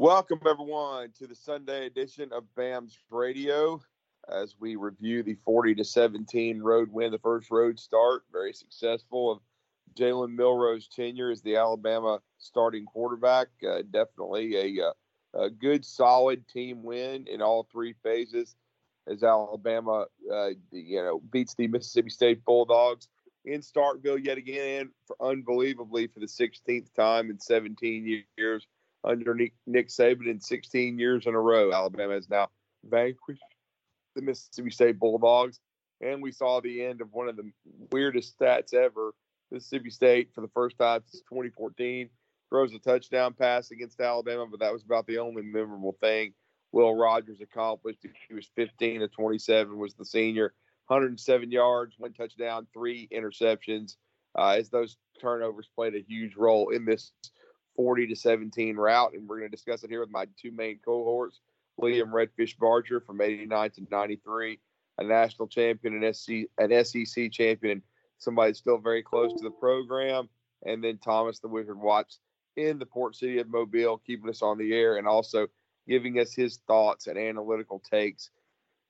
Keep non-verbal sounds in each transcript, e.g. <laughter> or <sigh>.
Welcome everyone to the Sunday edition of BAM's Radio as we review the 40 to 17 road win, the first road start, very successful of Jalen Milroe's tenure as the Alabama starting quarterback. Uh, definitely a, uh, a, good, solid team win in all three phases as Alabama, uh, you know, beats the Mississippi State Bulldogs in Starkville yet again, and for unbelievably for the 16th time in 17 years under Nick, Saban in 16 years in a row. Alabama has now vanquished the Mississippi State Bulldogs, and we saw the end of one of the weirdest stats ever. Mississippi State, for the first time since 2014, throws a touchdown pass against Alabama, but that was about the only memorable thing Will Rogers accomplished. He was 15 to 27, was the senior, 107 yards, one touchdown, three interceptions. Uh, as those turnovers played a huge role in this 40 to 17 route, and we're going to discuss it here with my two main cohorts. William Redfish Barger from 89 to 93, a national champion, an, SC, an SEC champion, somebody still very close to the program. And then Thomas the Wizard Watts in the port city of Mobile, keeping us on the air and also giving us his thoughts and analytical takes.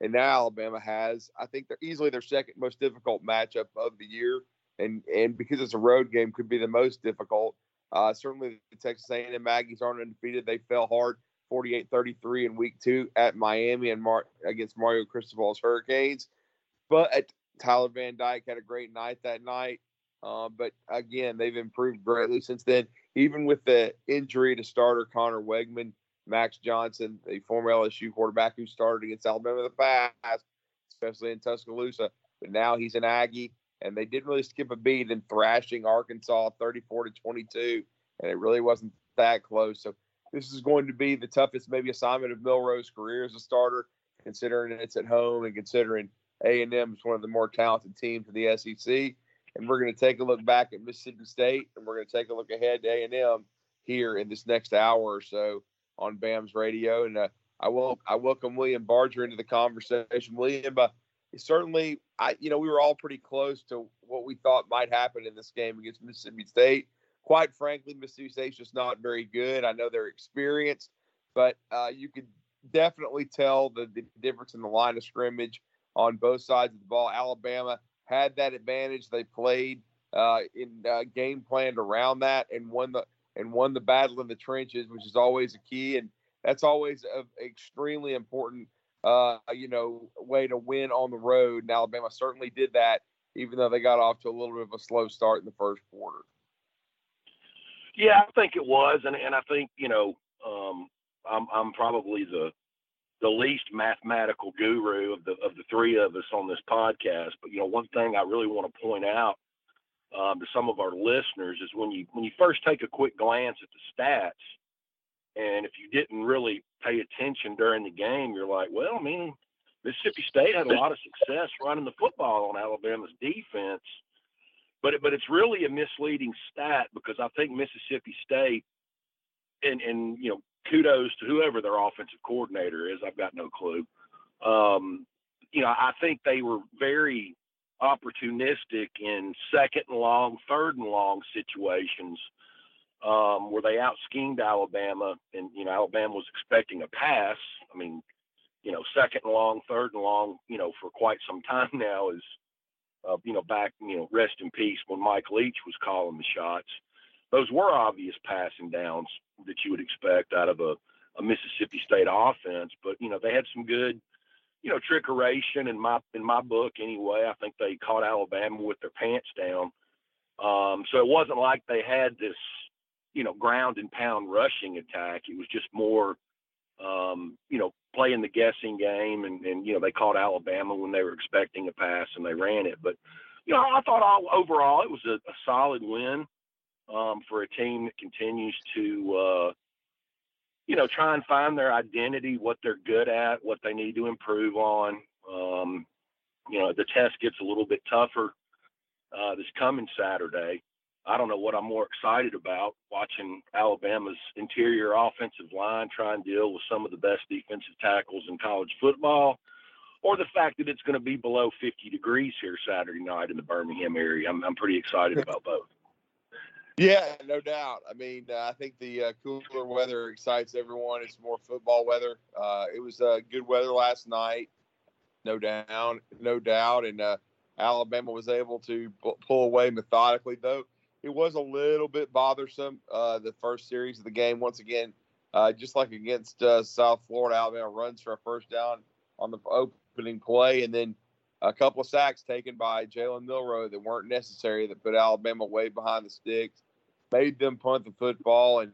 And now Alabama has, I think they're easily their second most difficult matchup of the year. And and because it's a road game, could be the most difficult. Uh, certainly the Texas A&M Aggies aren't undefeated. They fell hard 48-33 in week two at Miami and Mar- against Mario Cristobal's Hurricanes. But Tyler Van Dyke had a great night that night. Uh, but again, they've improved greatly since then. Even with the injury to starter Conner Weigman, Max Johnson, the former LSU quarterback who started against Alabama in the past, especially in Tuscaloosa, but now he's an Aggie, and they didn't really skip a beat in thrashing Arkansas 34 to 22, and it really wasn't that close. So this is going to be the toughest maybe assignment of Milroe's career as a starter, considering it's at home and considering A&M is one of the more talented teams in the SEC. And we're going to take a look back at Mississippi State, and we're going to take a look ahead to A&M here in this next hour or so on BAM's radio. And uh, I will I welcome William Barger into the conversation. William, uh, certainly, I you know we were all pretty close to what we thought might happen in this game against Mississippi State quite frankly, Mississippi State's just not very good. I know they're experienced, but uh, you could definitely tell the, the difference in the line of scrimmage on both sides of the ball. Alabama had that advantage. They played uh, in uh, game planned around that and won the and won the battle in the trenches, which is always a key, and that's always an extremely important, uh, you know, way to win on the road. And Alabama certainly did that, even though they got off to a little bit of a slow start in the first quarter. Yeah, I think it was, and and I think you know, um, I'm I'm probably the the least mathematical guru of the of the three of us on this podcast. But you know, one thing I really want to point out um, to some of our listeners is when you when you first take a quick glance at the stats, and if you didn't really pay attention during the game, you're like, well, I mean, Mississippi State had a lot of success running the football on Alabama's defense but it, but it's really a misleading stat because I think Mississippi State and and you know kudos to whoever their offensive coordinator is. I've got no clue. Um, you know, I think they were very opportunistic in second and long, third and long situations um, where they out schemed Alabama, and you know Alabama was expecting a pass. I mean, you know, second and long, third and long, you know, for quite some time <laughs> now is uh, you know, back, you know, rest in peace when Mike Leach was calling the shots. Those were obvious passing downs that you would expect out of a, a Mississippi State offense. But you know, they had some good, you know, trickeration in my in my book anyway. I think they caught Alabama with their pants down. Um, so it wasn't like they had this, you know, ground and pound rushing attack. It was just more, um, you know, playing the guessing game, and, and you know they caught Alabama when they were expecting a pass and they ran it. But you know I thought all overall it was a, a solid win um, for a team that continues to uh, you know, try and find their identity, what they're good at, what they need to improve on. Um, you know, the test gets a little bit tougher uh, this coming Saturday. I don't know what I'm more excited about watching Alabama's interior offensive line try and deal with some of the best defensive tackles in college football, or the fact that it's going to be below 50 degrees here Saturday night in the Birmingham area. I'm, I'm pretty excited about both. Yeah, no doubt. I mean, uh, I think the uh, cooler weather excites everyone. It's more football weather. Uh, it was uh, good weather last night, no doubt, no doubt, and uh, Alabama was able to pull away methodically. Though it was a little bit bothersome uh, the first series of the game. Once again, just like against South Florida, Alabama runs for a first down on the opening play, and then a couple of sacks taken by Jalen Milroe that weren't necessary that put Alabama way behind the sticks made them punt the football, and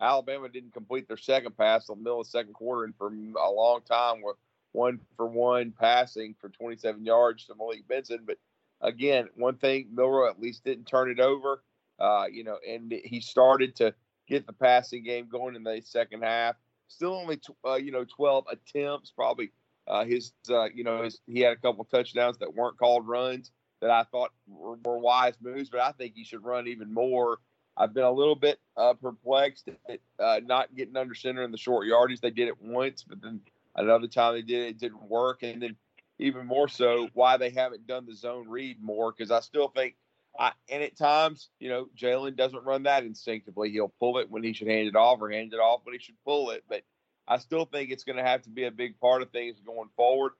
Alabama didn't complete their second pass in the middle of the second quarter, and for a long time were one for one passing for 27 yards to Malik Benson. But again, one thing Milroe at least didn't turn it over, uh, you know, and he started to get the passing game going in the second half. Still only, uh, you know, 12 attempts. Probably uh, his, uh, you know, his, he had a couple touchdowns that weren't called runs that I thought were, were wise moves, but I think he should run even more I've been a little bit uh, perplexed at uh, not getting under center in the short yardage. They did it once, but then another time they did it, it didn't work. And then even more so, why they haven't done the zone read more because I still think, I, and at times, you know, Jalen doesn't run that instinctively. He'll pull it when he should hand it off or hand it off when he should pull it. But I still think it's going to have to be a big part of things going forward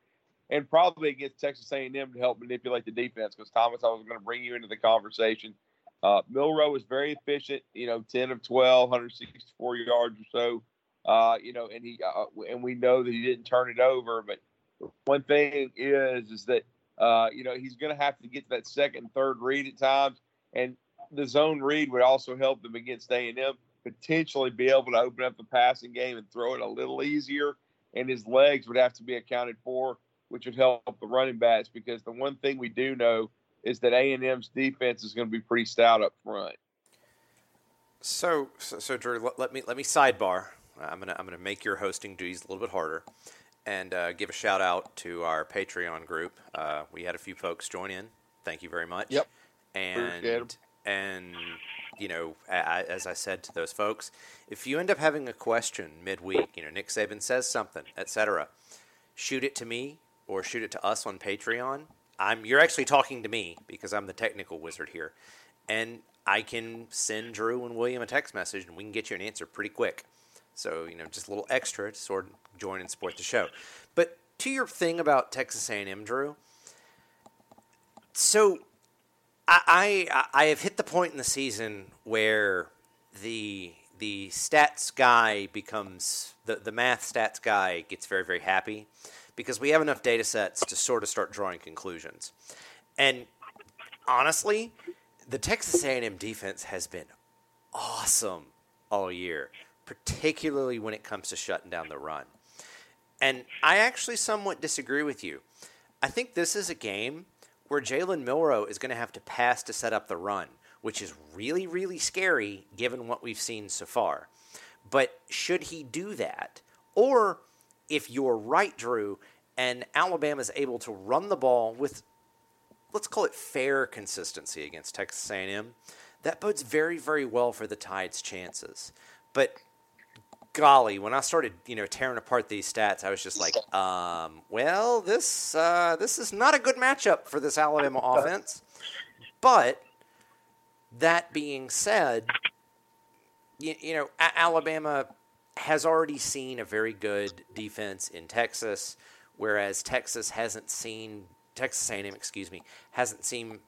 and probably against Texas A&M to help manipulate the defense because Thomas, I was going to bring you into the conversation – uh, Milroe was very efficient, you know, 10 of 12, 164 yards or so. Uh, you know, and he uh, and we know that he didn't turn it over. But one thing is, is that uh, you know he's going to have to get to that second, third read at times, and the zone read would also help them against A and M potentially be able to open up the passing game and throw it a little easier. And his legs would have to be accounted for, which would help the running backs because the one thing we do know is that A and M's defense is going to be pretty stout up front. So, so, so Drew, let, let, me let me sidebar. I'm gonna I'm gonna make your hosting duties a little bit harder, and uh, give a shout out to our Patreon group. Uh, we had a few folks join in. Thank you very much. Yep. And and you know, I, as I said to those folks, if you end up having a question midweek, you know, Nick Saban says something, etc., shoot it to me or shoot it to us on Patreon I'm you're actually talking to me because I'm the technical wizard here, and I can send Drew and William a text message and we can get you an answer pretty quick. So you know, just a little extra to sort of join and support the show. But to your thing about Texas A&M, Drew. So I, I I have hit the point in the season where the the stats guy becomes the, the math stats guy gets very very happy because we have enough data sets to sort of start drawing conclusions. And honestly, the Texas A&M defense has been awesome all year, particularly when it comes to shutting down the run. And I actually somewhat disagree with you. I think this is a game where Jalen Milroe is going to have to pass to set up the run, which is really, really scary given what we've seen so far. But should he do that? Or if you're right, Drew, and Alabama's able to run the ball with, let's call it fair consistency against Texas A&M, that bodes very, very well for the Tide's chances. But golly, when I started, you know, tearing apart these stats, I was just like, um, well, this uh, this is not a good matchup for this Alabama <laughs> offense. But that being said, you, you know, Alabama has already seen a very good defense in Texas, whereas Texas hasn't seen Texas A&M, excuse me, hasn't seen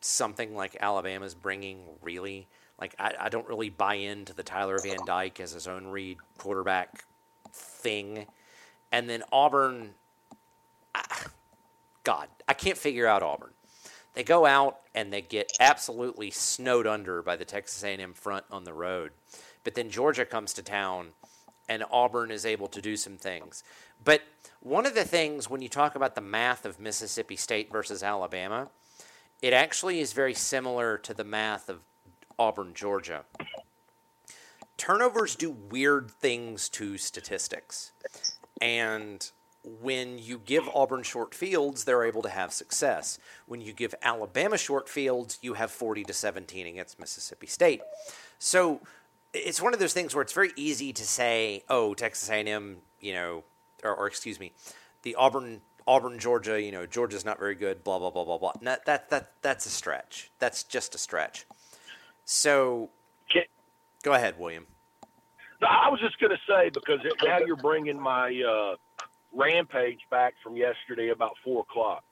something like Alabama's bringing. Really, like I, I don't really buy into the Tyler Van Dyke as his own read quarterback thing, and then Auburn. I, God, I can't figure out Auburn. They go out and they get absolutely snowed under by the Texas A&M front on the road. But then Georgia comes to town and Auburn is able to do some things. But one of the things when you talk about the math of Mississippi State versus Alabama, it actually is very similar to the math of Auburn, Georgia. turnovers do weird things to statistics. And when you give Auburn short fields, they're able to have success. When you give Alabama short fields, you have 40 to 17 against Mississippi State. So it's one of those things where it's very easy to say, "Oh, Texas A&M, you know, or, or excuse me, the Auburn Auburn Georgia, you know, Georgia's not very good, blah blah blah blah blah." That that that that's a stretch. That's just a stretch. So Can, go ahead, William. I was just going to say because now you're bringing my uh, rampage back from yesterday about four o'clock.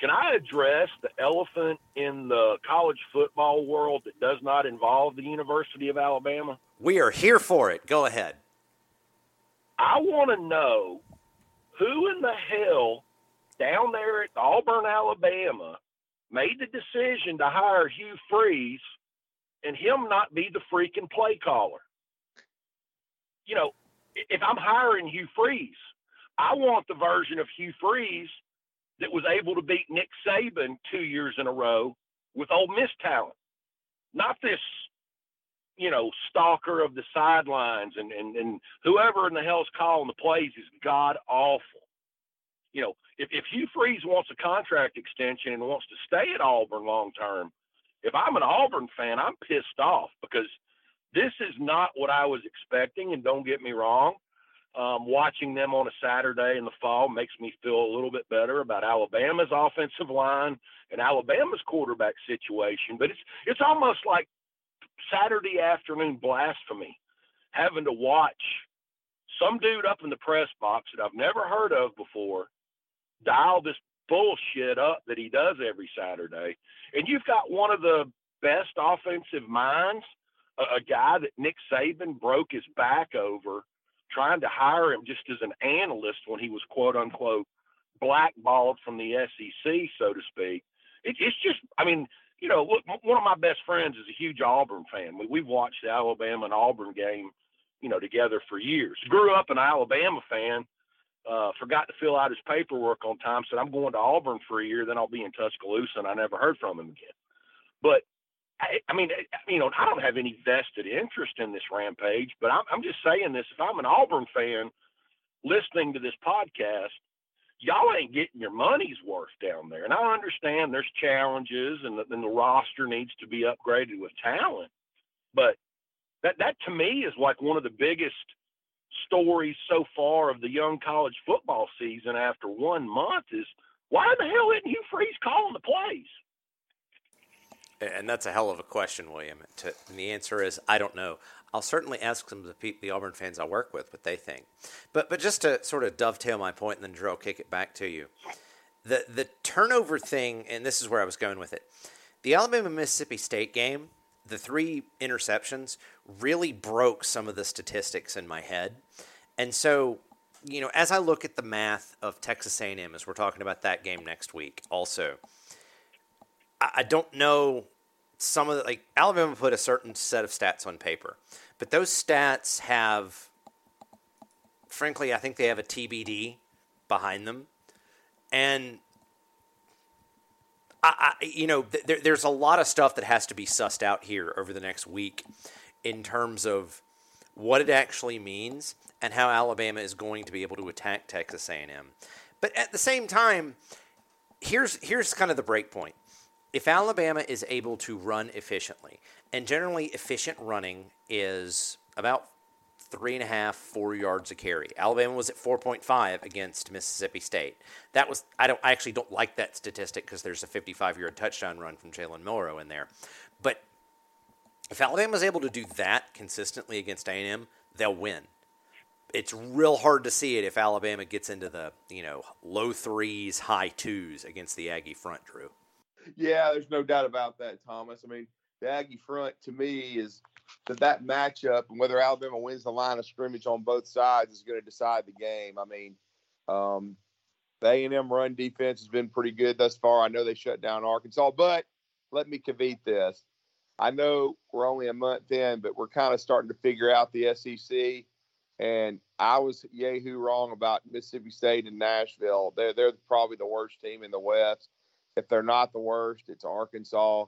Can I address the elephant in the college football world that does not involve the University of Alabama? We are here for it. Go ahead. I want to know who in the hell down there at Auburn, Alabama, made the decision to hire Hugh Freeze and him not be the freaking play caller. You know, if I'm hiring Hugh Freeze, I want the version of Hugh Freeze that was able to beat Nick Saban two years in a row with Ole Miss talent, not this, you know, stalker of the sidelines and and and whoever in the hell's calling the plays is god awful. You know, if if Hugh Freeze wants a contract extension and wants to stay at Auburn long term, if I'm an Auburn fan, I'm pissed off because this is not what I was expecting. And don't get me wrong, um, watching them on a Saturday in the fall makes me feel a little bit better about Alabama's offensive line and Alabama's quarterback situation. But it's it's almost like Saturday afternoon blasphemy, having to watch some dude up in the press box that I've never heard of before dial this bullshit up that he does every Saturday, and you've got one of the best offensive minds, a, a guy that Nick Saban broke his back over trying to hire him just as an analyst when he was quote unquote blackballed from the SEC, so to speak. It, it's just, I mean, you know, look, one of my best friends is a huge Auburn fan. We, we've watched the Alabama and Auburn game, you know, together for years. Grew up an Alabama fan. Uh, forgot to fill out his paperwork on time. Said I'm going to Auburn for a year, then I'll be in Tuscaloosa, and I never heard from him again. But I, I mean, you know, I don't have any vested interest in this rampage, but I'm, I'm just saying this. If I'm an Auburn fan listening to this podcast, y'all ain't getting your money's worth down there. And I understand there's challenges and the, the roster needs to be upgraded with talent, but that that to me is like one of the biggest stories so far of the young college football season after one month is why the hell isn't Hugh Freeze calling the plays? And that's a hell of a question, William. And the answer is I don't know. I'll certainly ask some of the, the Auburn fans I work with what they think. But but just to sort of dovetail my point, and then Drew, I'll kick it back to you. The the turnover thing, and this is where I was going with it. The Alabama Mississippi State game, the three interceptions really broke some of the statistics in my head, and so you know as I look at the math of Texas A&M, as we're talking about that game next week, also I don't know some of the, like Alabama put a certain set of stats on paper, but those stats have, frankly, I think they have a TBD behind them, and I, I you know, th- there, there's a lot of stuff that has to be sussed out here over the next week in terms of what it actually means and how Alabama is going to be able to attack Texas A&M. But at the same time, here's here's kind of the break point if Alabama is able to run efficiently, and generally efficient running is about three and a half, four yards a carry. Alabama was at 4.5 against Mississippi State. That was I don't I actually don't like that statistic because there's a 55 yard touchdown run from Jalen Milroe in there. But if Alabama is able to do that consistently against A&M, they'll win. It's real hard to see it if Alabama gets into the you know low threes, high twos against the Aggie front, Drew yeah, there's no doubt about that, Thomas. I mean, the Aggie front to me is that that matchup and whether Alabama wins the line of scrimmage on both sides is going to decide the game. I mean, um, the A&M run defense has been pretty good thus far. I know they shut down Arkansas, but let me caveat this. I know we're only a month in, but we're kind of starting to figure out the SEC. And I was yahoo wrong about Mississippi State and Nashville. They're they're probably the worst team in the West. If they're not the worst, it's Arkansas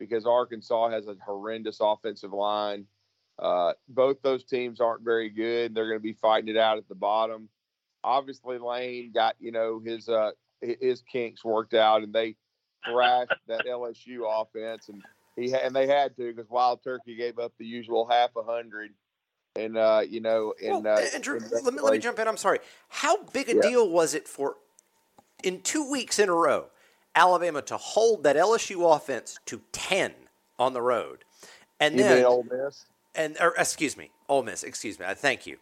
because Arkansas has a horrendous offensive line. Uh, both those teams aren't very good. They're going to be fighting it out at the bottom. Obviously, Lane got you know his uh, his kinks worked out, and they thrashed <laughs> that LSU offense, and he and they had to because Wild Turkey gave up the usual half a hundred, and uh, you know, and well, uh, Andrew, let me let me jump in. I'm sorry. How big a yeah. deal was it for in two weeks in a row, Alabama to hold that LSU offense to ten on the road, and you then Ole Miss, and or excuse me, Ole Miss. Excuse me. I Thank you.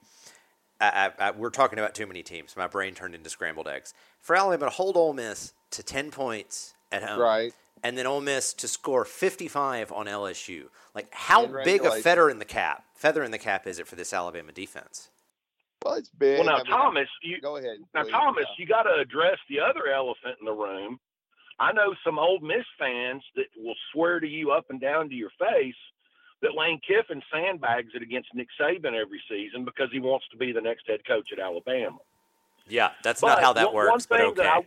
I, I, I, we're talking about too many teams. My brain turned into scrambled eggs. For Alabama to hold Ole Miss to ten points at home, right? And then Ole Miss to score 55 on LSU. Like, how big a feather in the cap, feather in the cap is it for this Alabama defense? Well, it's big. Well, now I mean, Thomas, you go ahead. Now please. Thomas, Yeah. you got to address the other elephant in the room. I know some old Miss fans that will swear to you up and down to your face that Lane Kiffin sandbags it against Nick Saban every season because he wants to be the next head coach at Alabama. Yeah, that's But not how that one- one works, but okay. that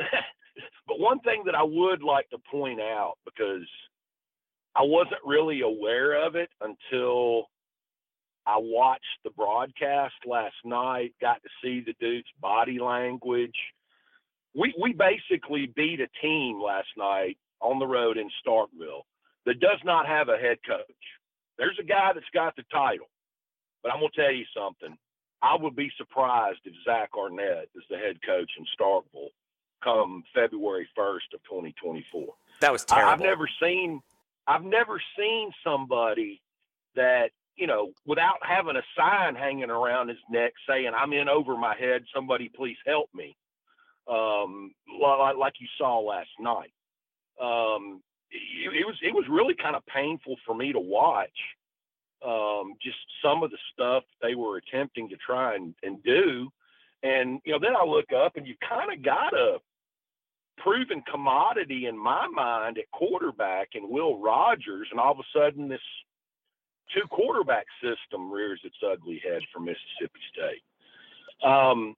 I- <laughs> but one thing that I would like to point out because I wasn't really aware of it until I watched the broadcast last night, got to see the dude's body language. We we basically beat a team last night on the road in Starkville that does not have a head coach. There's a guy that's got the title, but I'm gonna tell you something. I would be surprised if Zach Arnett is the head coach in Starkville come February 1st of 2024. that was I- terrible. I've never seen I've never seen somebody that you know without having a sign hanging around his neck saying I'm in over my head. Somebody please help me. Um, like, you saw last night. Um, it, it was it was really kind of painful for me to watch. Um, just some of the stuff they were attempting to try and, and do. And, you know, then I look up and you kind of got a proven commodity in my mind at quarterback and Will Rogers. And all of a sudden, this two quarterback system rears its ugly head for Mississippi State. Um,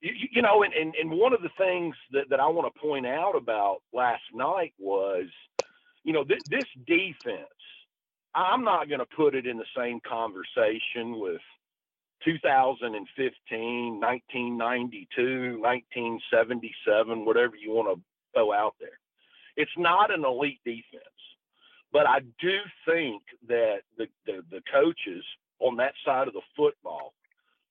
you, you know, and, and, and one of the things that, that I want to point out about last night was, you know, th- this defense, I'm not going to put it in the same conversation with 2015, 1992, 1977, whatever you want to throw out there. It's not an elite defense, but I do think that the, the, the coaches on that side of the football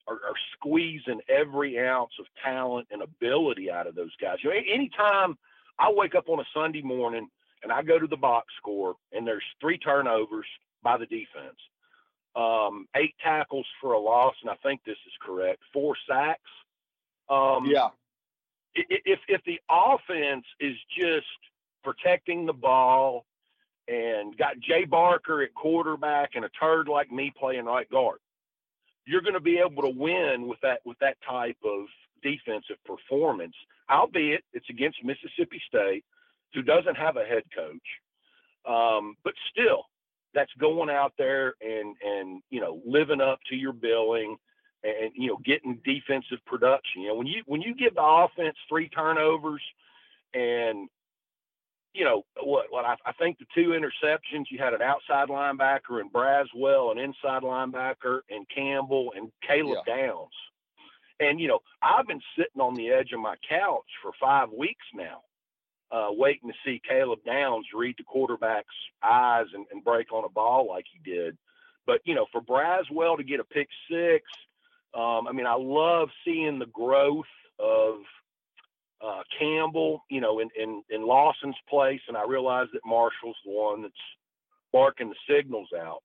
are, are squeezing every ounce of talent and ability out of those guys. You know, anytime I wake up on a Sunday morning and I go to the box score and there's three turnovers by the defense, um, eight tackles for a loss, and I think this is correct, four sacks. Um, Yeah, if if the offense is just protecting the ball and got Jay Barker at quarterback and a turd like me playing right guard, you're going to be able to win with that with that type of defensive performance. Albeit it's against Mississippi State, who doesn't have a head coach, um, but still, that's going out there and and you know living up to your billing and you know getting defensive production. You know when you when you give the offense three turnovers and you know what what I, I think the two interceptions you had an outside linebacker and Braswell, an inside linebacker and Campbell and Caleb Downs. And you know I've been sitting on the edge of my couch for five weeks now, uh, waiting to see Caleb Downs read the quarterback's eyes and, and break on a ball like he did. But you know, for Braswell to get a pick six, um, I mean, I love seeing the growth of uh, Campbell, you know, in, in in Lawson's place, and I realize that Marshall's the one that's barking the signals out.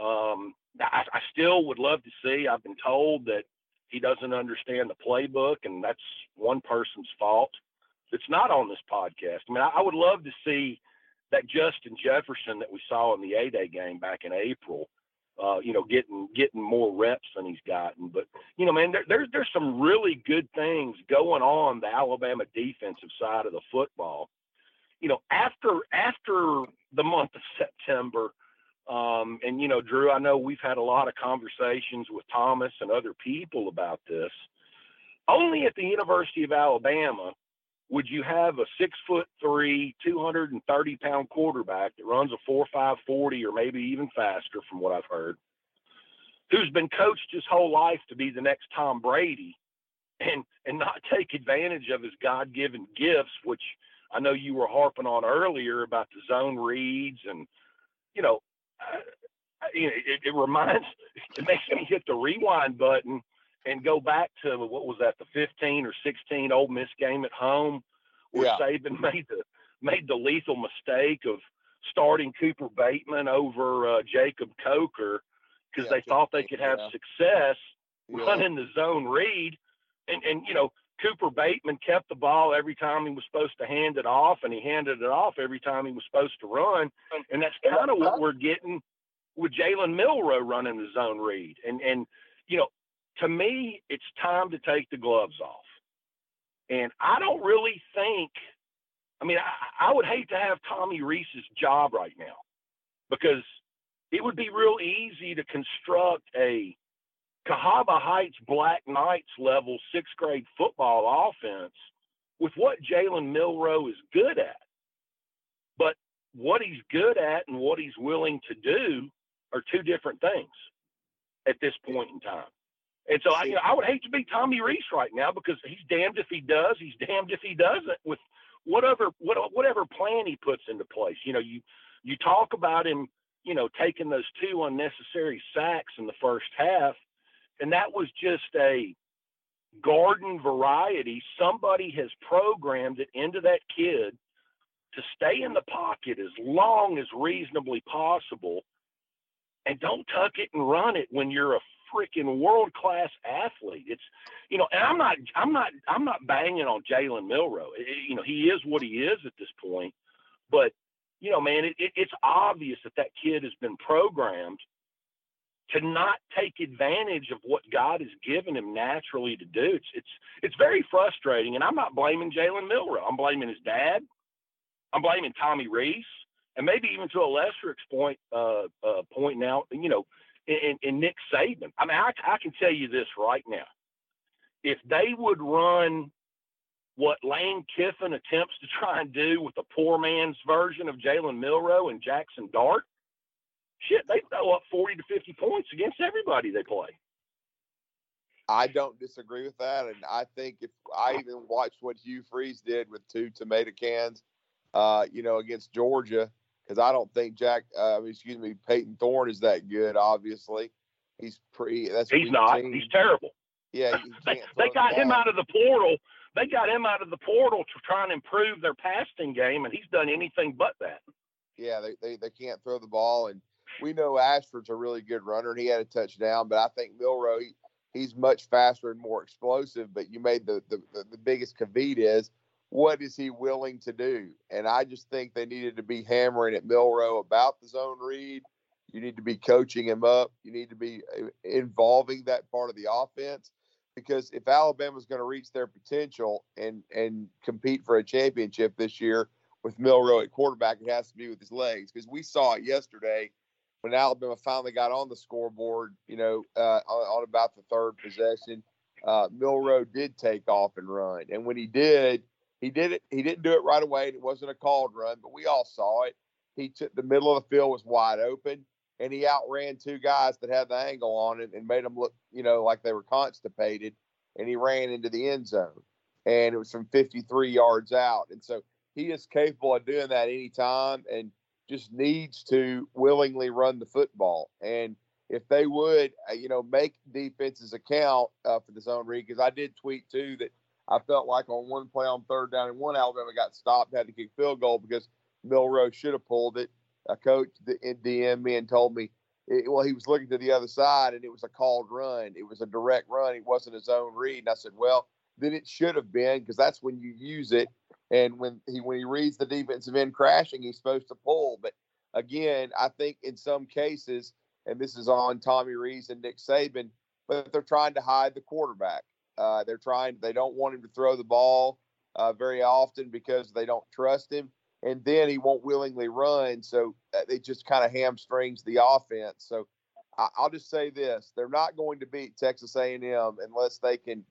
Um, I, I still would love to see. I've been told that he doesn't understand the playbook, and that's one person's fault. It's not on this podcast. I mean, I, I would love to see that Justin Jefferson that we saw in the A Day game back in April. Uh, you know, getting getting more reps than he's gotten. But you know, man, there, there's there's some really good things going on the Alabama defensive side of the football. You know, after after the month of September, um, and you know, Drew, I know we've had a lot of conversations with Thomas and other people about this. Only at the University of Alabama would you have a six foot three, 230 pound quarterback that runs a four five forty or maybe even faster from what I've heard who's been coached his whole life to be the next Tom Brady, and and not take advantage of his God-given gifts, which I know you were harping on earlier about the zone reads and you know, you know it, it reminds <laughs> it makes me hit the rewind button and go back to what was that the 15 or 16 Ole Miss game at home where yeah. Saban <laughs> made the made the lethal mistake of starting Cooper Bateman over uh, Jacob Coker because yeah, they thought they could have yeah. success running the zone read, and and you know Cooper Bateman kept the ball every time he was supposed to hand it off, and he handed it off every time he was supposed to run, and that's kind of what we're getting with Jalen Milroe running the zone read, and and you know to me it's time to take the gloves off, and I don't really think I mean, I, I would hate to have Tommy Rees's job right now because it would be real easy to construct a Cahaba Heights Black Knights level sixth grade football offense with what Jalen Milroe is good at. But what he's good at and what he's willing to do are two different things at this point in time. And so I, you know, I would hate to be Tommy Rees right now because he's damned if he does, he's damned if he doesn't with whatever what, whatever plan he puts into place. You know, you you talk about him, you know, taking those two unnecessary sacks in the first half, and that was just a garden variety. Somebody has programmed it into that kid to stay in the pocket as long as reasonably possible and don't tuck it and run it when you're a freaking world class athlete. It's you know, and I'm not I'm not I'm not banging on Jalen Milroe. It, you know, he is what he is at this point. But you know, man, it, it, it's obvious that that kid has been programmed to not take advantage of what God has given him naturally to do. It's it's it's very frustrating, and I'm not blaming Jalen Milroe. I'm blaming his dad. I'm blaming Tommy Rees, and maybe even to a lesser point, uh, uh, point now, you know, in, in Nick Saban. I mean, I, I can tell you this right now. If they would run what Lane Kiffin attempts to try and do with the poor man's version of Jalen Milroe and Jackson Dart, shit, they throw up 40 to 50 points against everybody they play. I don't disagree with that. And I think if I even watched what Hugh Freeze did with two tomato cans, uh, you know, against Georgia, because I don't think Jack, uh, excuse me, Payton Thorne is that good. Obviously, he's pretty. That's he's not. Team. He's terrible. Yeah, <laughs> they, they got him out of the portal. They got him out of the portal to try and improve their passing game, and he's done anything but that. Yeah, they, they, they can't throw the ball, and we know Ashford's a really good runner, and he had a touchdown. But I think Milroe, he, he's much faster and more explosive. But you made the the, the, the biggest caveat is what is he willing to do? And I just think they needed to be hammering at Milroe about the zone read. You need to be coaching him up. You need to be uh, involving that part of the offense because if Alabama's going to reach their potential and and compete for a championship this year with Milroe at quarterback, it has to be with his legs. Because we saw it yesterday when Alabama finally got on the scoreboard. You know, uh, on, on, about the third possession, uh, Milroe did take off and run, and when he did, he did it. He didn't do it right away. It wasn't a called run, but we all saw it. He took the middle of the field was wide open, and he outran two guys that had the angle on it and made them look, you know, like they were constipated. And he ran into the end zone, and it was from 53 yards out. And so he is capable of doing that anytime, and just needs to willingly run the football. And if they would, uh, you know, make defenses account uh, for the zone read, because I did tweet too that I felt like on one play on third down and one Alabama got stopped, had to kick field goal because Milroe should have pulled it. A coach the DM me and told me, it, well, he was looking to the other side and it was a called run. It was a direct run. It wasn't his own read. And I said, well, then it should have been because that's when you use it. And when he when he reads the defensive end crashing, he's supposed to pull. But again, I think in some cases, and this is on Tommy Rees and Nick Saban, but they're trying to hide the quarterback. Uh, they're trying. They don't want him to throw the ball uh, very often because they don't trust him, and then he won't willingly run. So uh, it just kind of hamstrings the offense. So I, will just say this: they're not going to beat Texas A&M unless they can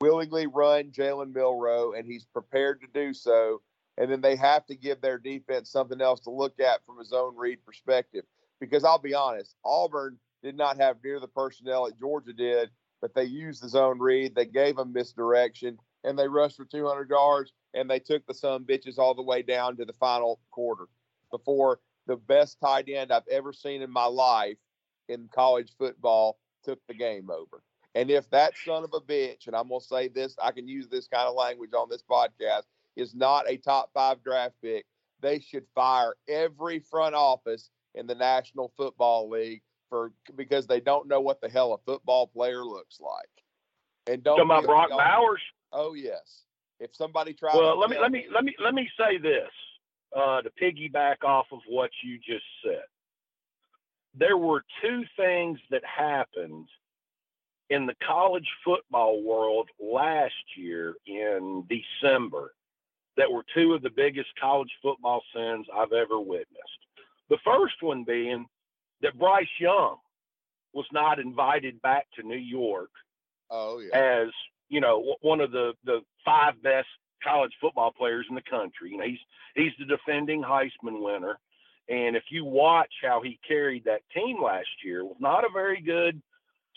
willingly run Jalen Milroe, and he's prepared to do so. And then they have to give their defense something else to look at from a zone read perspective. Because I'll be honest, Auburn did not have near the personnel that Georgia did, but they used the zone read. They gave them misdirection, and they rushed for 200 yards, and they took the some bitches all the way down to the final quarter before the best tight end I've ever seen in my life in college football took the game over. And if that son of a bitch, and I'm going to say this, I can use this kind of language on this podcast, is not a top five draft pick, they should fire every front office in the National Football League for because they don't know what the hell a football player looks like. And don't about Brock Bowers. Oh yes. If somebody tries, well, let me let me let me let me say this uh, to piggyback off of what you just said. There were two things that happened in the college football world last year in December that were two of the biggest college football sins I've ever witnessed. The first one being that Bryce Young was not invited back to New York oh, yeah. as you know one of the the five best college football players in the country. You know, he's he's the defending Heisman winner. And if you watch how he carried that team last year, was not a very good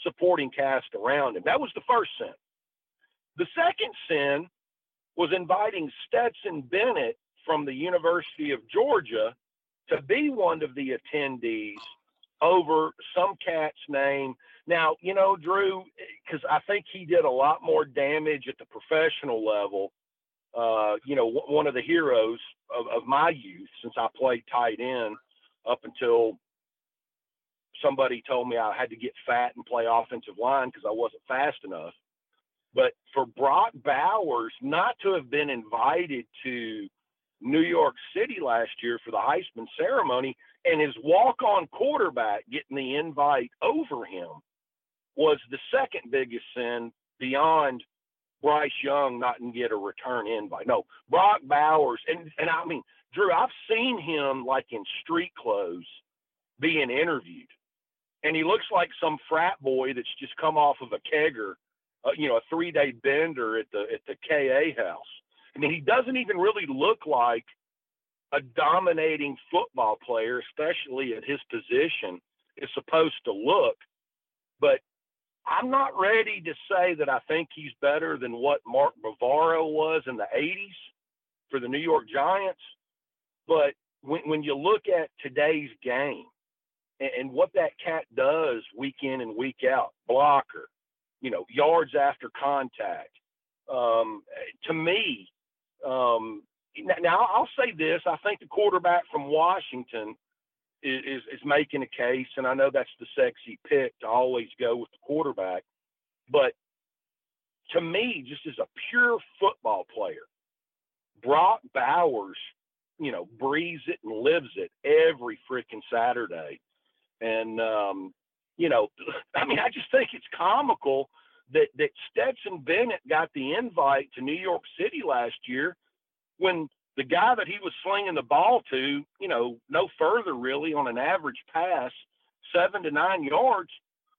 supporting cast around him. That was the first sin. The second sin was inviting Stetson Bennett from the University of Georgia to be one of the attendees over some cat's name. Now, you know, Drew, because I think he did a lot more damage at the professional level. Uh, you know, w- one of the heroes of, of my youth since I played tight end up until somebody told me I had to get fat and play offensive line because I wasn't fast enough. But for Brock Bowers not to have been invited to New York City last year for the Heisman ceremony and his walk on quarterback getting the invite over him was the second biggest sin beyond Bryce Young not get a return invite. No, Brock Bowers, and, and I mean, Drew, I've seen him like in street clothes being interviewed. And he looks like some frat boy that's just come off of a kegger uh, you know, a three day bender at the at the KA house. I mean, he doesn't even really look like a dominating football player, especially at his position, is supposed to look. But I'm not ready to say that I think he's better than what Mark Bavaro was in the 80s for the New York Giants. But when, when you look at today's game and, and what that cat does week in and week out, blocker, you know, yards after contact. Um, to me, um, now I'll say this: I think the quarterback from Washington is, is, is making a case, and I know that's the sexy pick to always go with the quarterback. But to me, just as a pure football player, Brock Bowers, you know, breathes it and lives it every freaking Saturday. And um, you know, <laughs> I mean, I just think it's comical that that Stetson Bennett got the invite to New York City last year when the guy that he was slinging the ball to, you know, no further really on an average pass, seven to nine yards,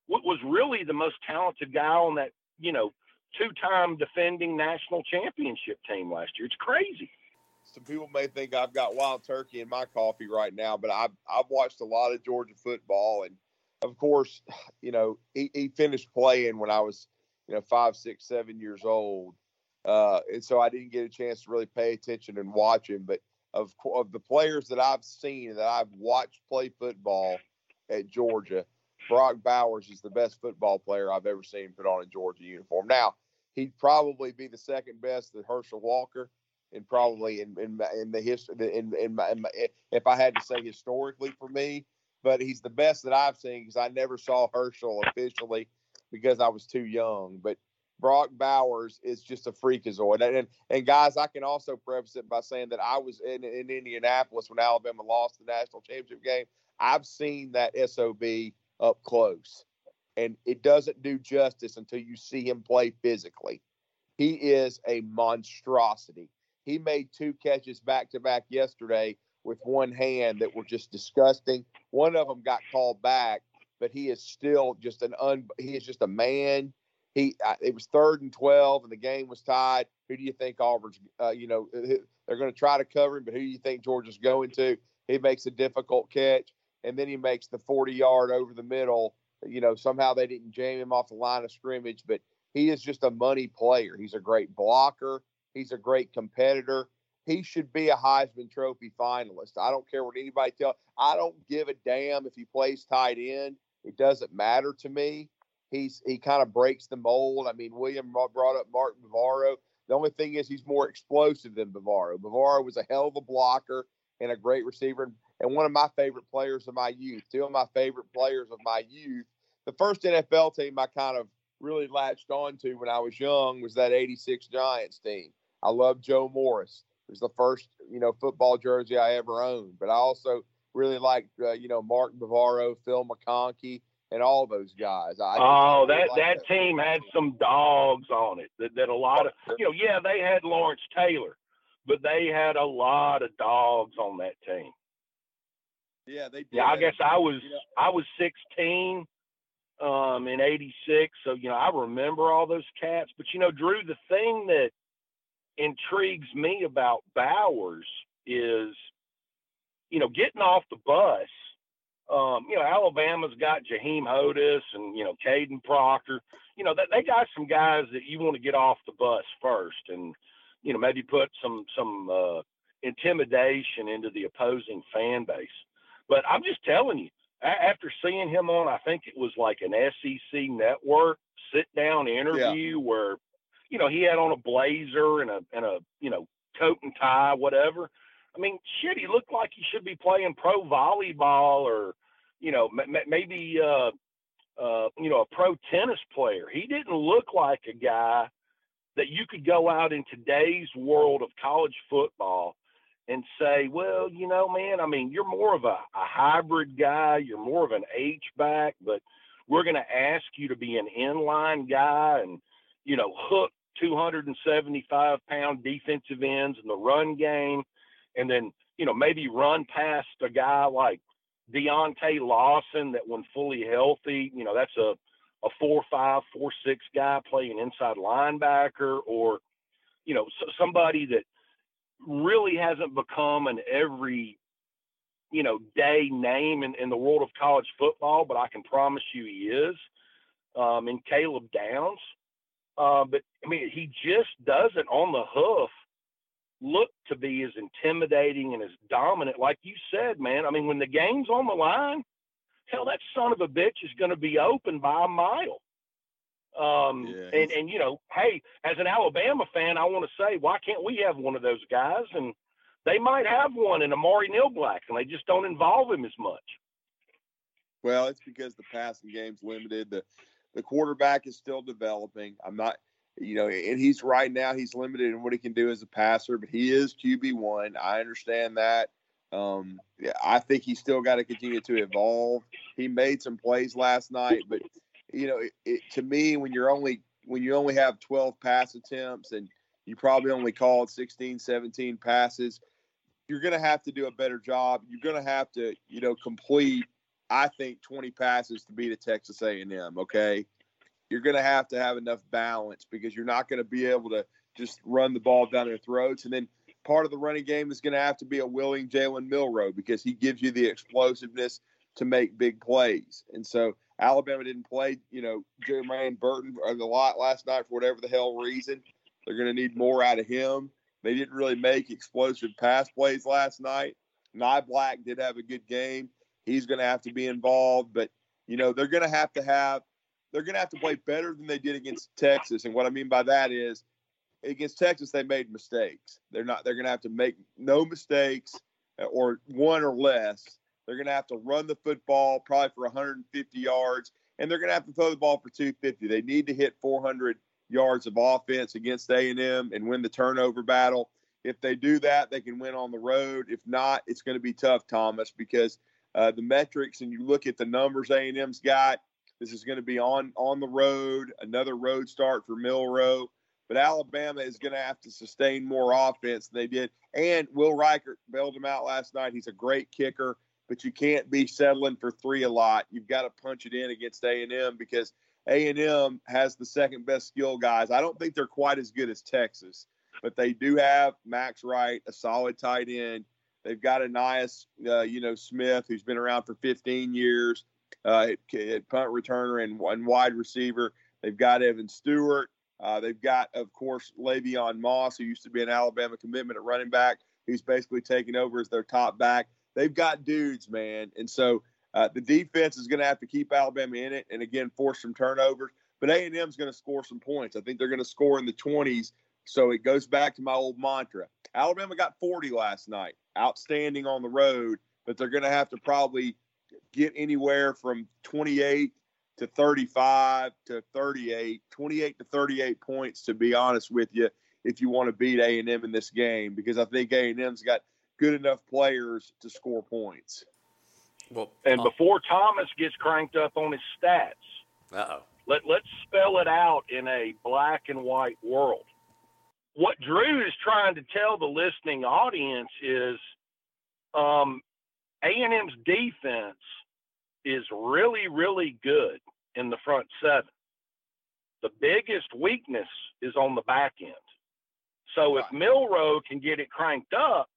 what was really the most talented guy on that, you know, two-time defending national championship team last year. It's crazy. Some people may think I've got wild turkey in my coffee right now, but I've I've watched a lot of Georgia football and of course, <sighs> you know, he, he finished playing when I was, you know, five, six, seven years old. Uh, and so I didn't get a chance to really pay attention and watch him. But of, of the players that I've seen that I've watched play football at Georgia, Brock Bowers is the best football player I've ever seen put on a Georgia uniform. Now, he'd probably be the second best to Herschel Walker, and probably in in, in the history in, in, my, in my, if I had to say historically for me, but he's the best that I've seen because I never saw Herschel officially because I was too young. But Brock Bowers is just a freakazoid. And, and, and guys, I can also preface it by saying that I was in, in Indianapolis when Alabama lost the national championship game. I've seen that SOB up close. And it doesn't do justice until you see him play physically. He is a monstrosity. He made two catches back to back yesterday with one hand that were just disgusting. One of them got called back, but he is still just an un. He is just a man. He it was third and twelve, and the game was tied. Who do you think Auburn's? Uh, you know they're going to try to cover him, but who do you think Georgia's going to? He makes a difficult catch, and then he makes the forty yard over the middle you know, somehow they didn't jam him off the line of scrimmage, but he is just a money player. He's a great blocker. He's a great competitor. He should be a Heisman Trophy finalist. I don't care what anybody tells. I don't give a damn if he plays tight end. It doesn't matter to me. He's he kind of breaks the mold. I mean, William brought up Martin Bavaro. The only thing is he's more explosive than Bavaro. Bavaro was a hell of a blocker and a great receiver and one of my favorite players of my youth. Two of my favorite players of my youth. The first NFL team I kind of really latched on to when I was young was that 86 Giants team. I love Joe Morris. It was the first, you know, football jersey I ever owned. But I also really liked, uh, you know, Mark Bavaro, Phil McConkey, and all those guys. I oh, really that that, that team had some dogs on it. That, that a lot of, you know, yeah, they had Lawrence Taylor, but they had a lot of dogs on that team. Yeah, they did. Yeah, I guess I was I was 16 um, in '86, so you know I remember all those cats. But you know, Drew, the thing that intrigues me about Bowers is, you know, getting off the bus. Um, you know, Alabama's got Jaheim Oatis and you know Kadyn Proctor. You know, that they got some guys that you want to get off the bus first, and you know maybe put some some uh, intimidation into the opposing fan base. But I'm just telling you, after seeing him on, I think it was like an SEC network sit down interview yeah. where, you know, he had on a blazer and a and a you know coat and tie, whatever. I mean, shit, he looked like he should be playing pro volleyball or, you know, m- maybe uh, uh, you know a pro tennis player. He didn't look like a guy that you could go out in today's world of college football and say, well, you know, man, I mean, you're more of a, a hybrid guy, you're more of an H back, but we're going to ask you to be an inline guy and, you know, hook 275 pound defensive ends in the run game, and then, you know, maybe run past a guy like Deontae Lawson that when fully healthy, you know, that's a, a four five, four six guy playing inside linebacker, or, you know, so somebody that really hasn't become an every you know day name in, in the world of college football, but I can promise you he is. Um, Caleb Downs, uh, but I mean he just doesn't on the hoof look to be as intimidating and as dominant, like you said, man. I mean when the game's on the line, hell, that son of a bitch is going to be open by a mile. Um, yeah, and, and, you know, hey, as an Alabama fan, I want to say, why can't we have one of those guys? And they might have one in Amari Niblack, and they just don't involve him as much. Well, it's because the passing game's limited. The the quarterback is still developing. I'm not, you know, and he's right now he's limited in what he can do as a passer, but he is QB one. I understand that. Um, yeah, I think he's still got to continue to evolve. He made some plays last night, but you know, it, it, to me, when you're only when you only have 12 pass attempts and you probably only called 16, 17 passes, you're going to have to do a better job. You're going to have to, you know, complete, I think, 20 passes to beat a Texas A&M. Okay, you're going to have to have enough balance because you're not going to be able to just run the ball down their throats. And then part of the running game is going to have to be a willing Jalen Milroe because he gives you the explosiveness to make big plays. And so Alabama didn't play, you know, Jermaine Burton a lot last night for whatever the hell reason. They're going to need more out of him. They didn't really make explosive pass plays last night. Niblack did have a good game. He's going to have to be involved, but you know they're going to have to have they're going to have to play better than they did against Texas. And what I mean by that is against Texas they made mistakes. They're not they're going to have to make no mistakes or one or less they're going to have to run the football probably for 150 yards, and they're going to have to throw the ball for 250. They need to hit 400 yards of offense against A&M and win the turnover battle. If they do that, they can win on the road. If not, it's going to be tough, Thomas, because uh, the metrics and you look at the numbers A&M's got. This is going to be on on the road, another road start for Milroe. But Alabama is going to have to sustain more offense than they did. And Will Reichard bailed him out last night. He's a great kicker but you can't be settling for three a lot. You've got to punch it in against A and M because A and M has the second best skill guys. I don't think they're quite as good as Texas, but they do have Max Wright, a solid tight end. They've got Ainias, uh, you know, Smith, who's been around for 15 years. Uh, at, at punt returner and, and wide receiver. They've got Evan Stewart. Uh, they've got, of course, Le'Veon Moss, who used to be an Alabama commitment at running back, who's basically taking over as their top back. They've got dudes, man. And so uh, the defense is going to have to keep Alabama in it and, again, force some turnovers. But A&M is going to score some points. I think they're going to score in the 20s. So it goes back to my old mantra. Alabama got 40 last night, outstanding on the road, but they're going to have to probably get anywhere from 28 to 35 to 38, 28 to 38 points to be honest with you if you want to beat A&M in this game because I think A&M's got good enough players to score points. Well, and uh, before Thomas gets cranked up on his stats, uh-oh. Let let's spell it out in a black and white world. What Drew is trying to tell the listening audience is um, A&M's defense is really, really good in the front seven. The biggest weakness is on the back end. So if Milroe can get it cranked up,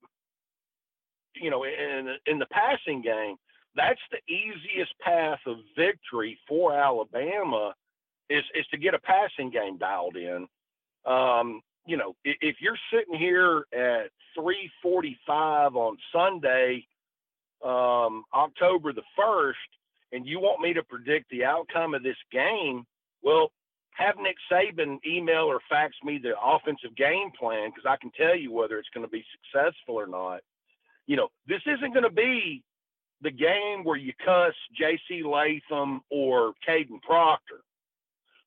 you know, in in the passing game, that's the easiest path of victory for Alabama is is to get a passing game dialed in. Um, you know, if, if you're sitting here at 3:45 on Sunday, um, October the first, and you want me to predict the outcome of this game, well, have Nick Saban email or fax me the offensive game plan because I can tell you whether it's going to be successful or not. You know, this isn't going to be the game where you cuss J.C. Latham or Kadyn Proctor.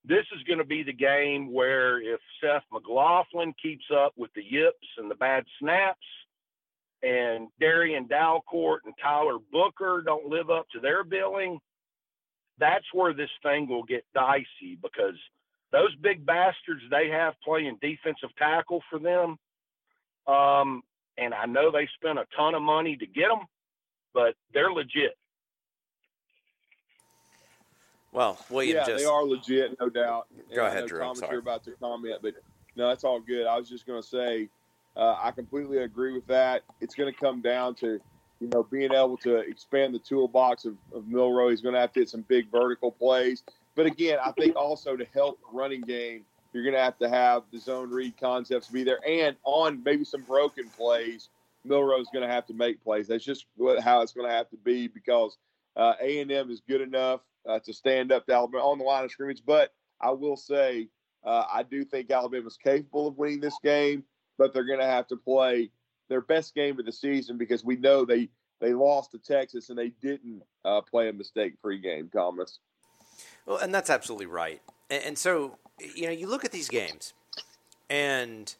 This is going to be the game where if Seth McLaughlin keeps up with the yips and the bad snaps, and Darrian Dalcourt and Tyler Booker don't live up to their billing, that's where this thing will get dicey because those big bastards they have playing defensive tackle for them. Um, and I know they spent a ton of money to get them, but they're legit. Well, William, yeah, just... they are legit, no doubt. Go and ahead, Drew. Thomas, sorry. you're about to comment, but no, that's all good. I was just going to say, uh, I completely agree with that. It's going to come down to, you know, being able to expand the toolbox of, of Milroe. He's going to have to hit some big vertical plays. But again, I think also to help the running game, you're going to have to have the zone read concepts be there, and on maybe some broken plays, Milroe's going to have to make plays. That's just how it's going to have to be because uh, A and M is good enough uh, to stand up to Alabama on the line of scrimmage. But I will say, uh, I do think Alabama's capable of winning this game, but they're going to have to play their best game of the season because we know they they lost to Texas and they didn't uh, play a mistake-free game, Thomas. Well, and that's absolutely right. And, and so, you know, you look at these games, and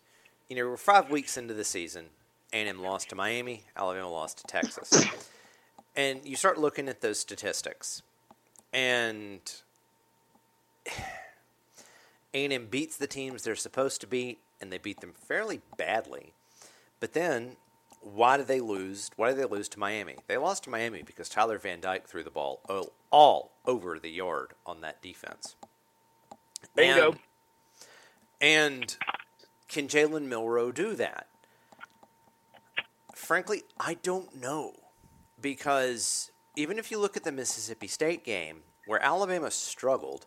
you know, we're five weeks into the season. A&M lost to Miami. Alabama lost to Texas. and you start looking at those statistics, and <sighs> A&M beats the teams they're supposed to beat, and they beat them fairly badly. But then, why did they lose? Why did they lose to Miami? They lost to Miami because Tyler Van Dyke threw the ball all, all over the yard on that defense. Bingo. And, and can Jalen Milroe do that? Frankly, I don't know because even if you look at the Mississippi State game, where Alabama struggled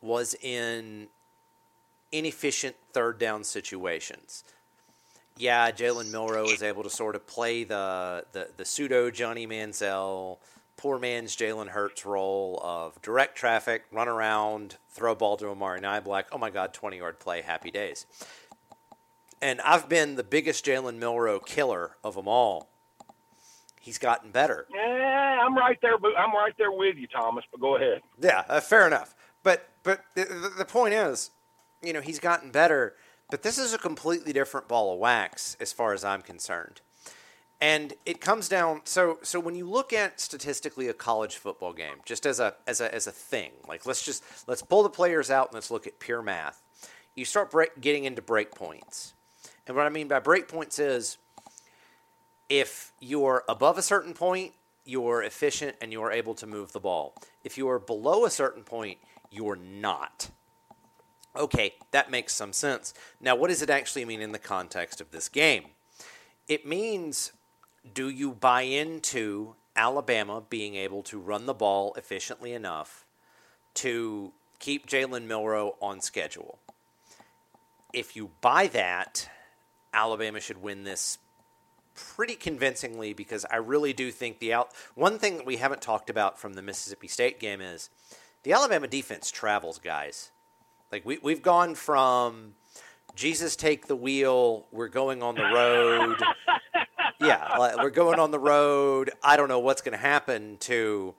was in inefficient third down situations. Yeah, Jalen Milroe was able to sort of play the, the, the pseudo Johnny Manziel, poor man's Jalen Hurts role of direct traffic, run around, throw a ball to Amari Niblack. Oh my God, 20 yard play, happy days. And I've been the biggest Jalen Milroe killer of them all he's gotten better. Yeah, I'm right there. I'm right there with you, Thomas. But go ahead. Yeah, uh, fair enough. But but the, the point is, you know, he's gotten better. But this is a completely different ball of wax as far as I'm concerned. And it comes down so so when you look at statistically a college football game, just as a as a as a thing, like let's just let's pull the players out and let's look at pure math. You start break, getting into break points. And what I mean by break points is if you're above a certain point, you're efficient and you're able to move the ball. If you are below a certain point, you're not. Okay, that makes some sense. Now, what does it actually mean in the context of this game? It means do you buy into Alabama being able to run the ball efficiently enough to keep Jalen Milroe on schedule. If you buy that, Alabama should win this pretty convincingly because I really do think the out. One thing that we haven't talked about from the Mississippi State game is the Alabama defense travels, guys. Like we we've gone from Jesus take the wheel, we're going on the road. yeah, <laughs> we're going on the road. I don't know what's going to happen to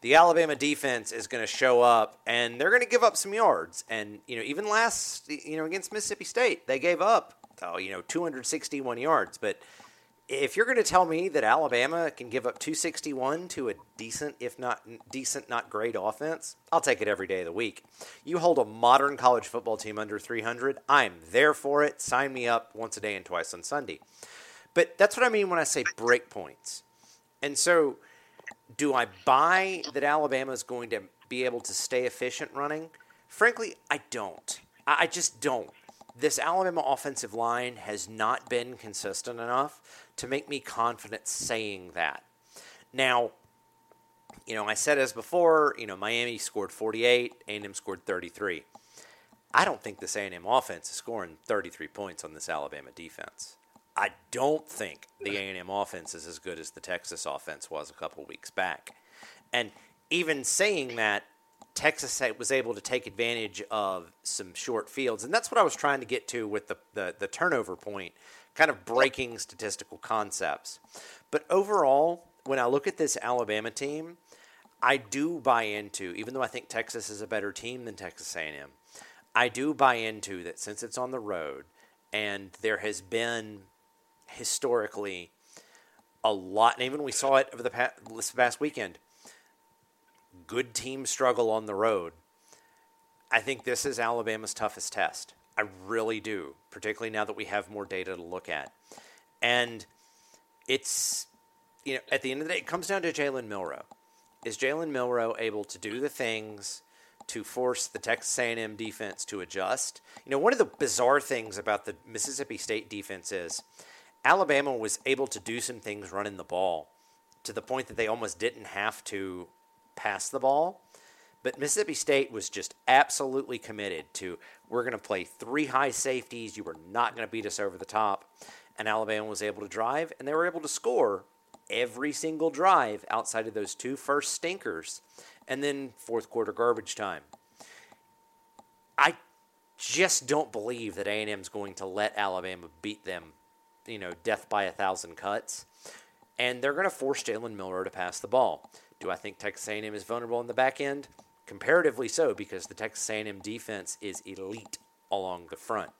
the Alabama defense is going to show up and they're going to give up some yards. And you know, even last you know against Mississippi State, they gave up oh, you know 261 yards, but if you're going to tell me that Alabama can give up 261 to a decent, if not decent, not great offense, I'll take it every day of the week. You hold a modern college football team under 300, I'm there for it. Sign me up once a day and twice on Sunday. But that's what I mean when I say break points. And so, do I buy that Alabama is going to be able to stay efficient running? Frankly, I don't. I just don't. This Alabama offensive line has not been consistent enough to make me confident saying that. Now, you know, I said as before, you know, Miami scored 48, A&M scored 33. I don't think this A&M offense is scoring 33 points on this Alabama defense. I don't think the A&M offense is as good as the Texas offense was a couple weeks back. And even saying that, Texas was able to take advantage of some short fields, and that's what I was trying to get to with the, the, the turnover point kind of breaking statistical concepts. But overall, when I look at this Alabama team, I do buy into, even though I think Texas is a better team than Texas A&M, I do buy into that since it's on the road and there has been historically a lot, and even we saw it over the past, this past weekend, good teams struggle on the road. I think this is Alabama's toughest test. I really do, particularly now that we have more data to look at. And it's, you know, at the end of the day, it comes down to Jalen Milroe. Is Jalen Milroe able to do the things to force the Texas A&M defense to adjust? You know, one of the bizarre things about the Mississippi State defense is Alabama was able to do some things running the ball to the point that they almost didn't have to pass the ball. But Mississippi State was just absolutely committed to we're going to play three high safeties. You were not going to beat us over the top. And Alabama was able to drive, and they were able to score every single drive outside of those two first stinkers and then fourth quarter garbage time. I just don't believe that A&M is going to let Alabama beat them, you know, death by a thousand cuts. And they're going to force Jalen Milroe to pass the ball. Do I think Texas A&M is vulnerable in the back end? comparatively so because the Texas A&M defense is elite along the front.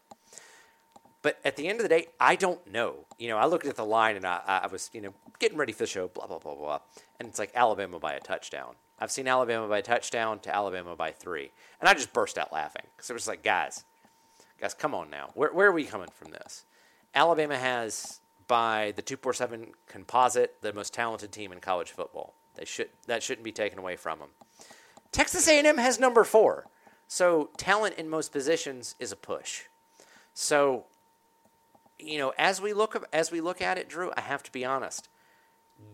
But at the end of the day, I don't know. You know, I looked at the line and I, I was, you know, getting ready for the show, blah, blah, blah, blah. And it's like Alabama by a touchdown. I've seen Alabama by a touchdown to Alabama by three. And I just burst out laughing because it was like, guys, guys, come on now. Where, where are we coming from this? Alabama has, by the 247 composite, the most talented team in college football. They should, that shouldn't be taken away from them. Texas A&M has number four. So talent in most positions is a push. So, you know, as we look as we look at it, Drew, I have to be honest.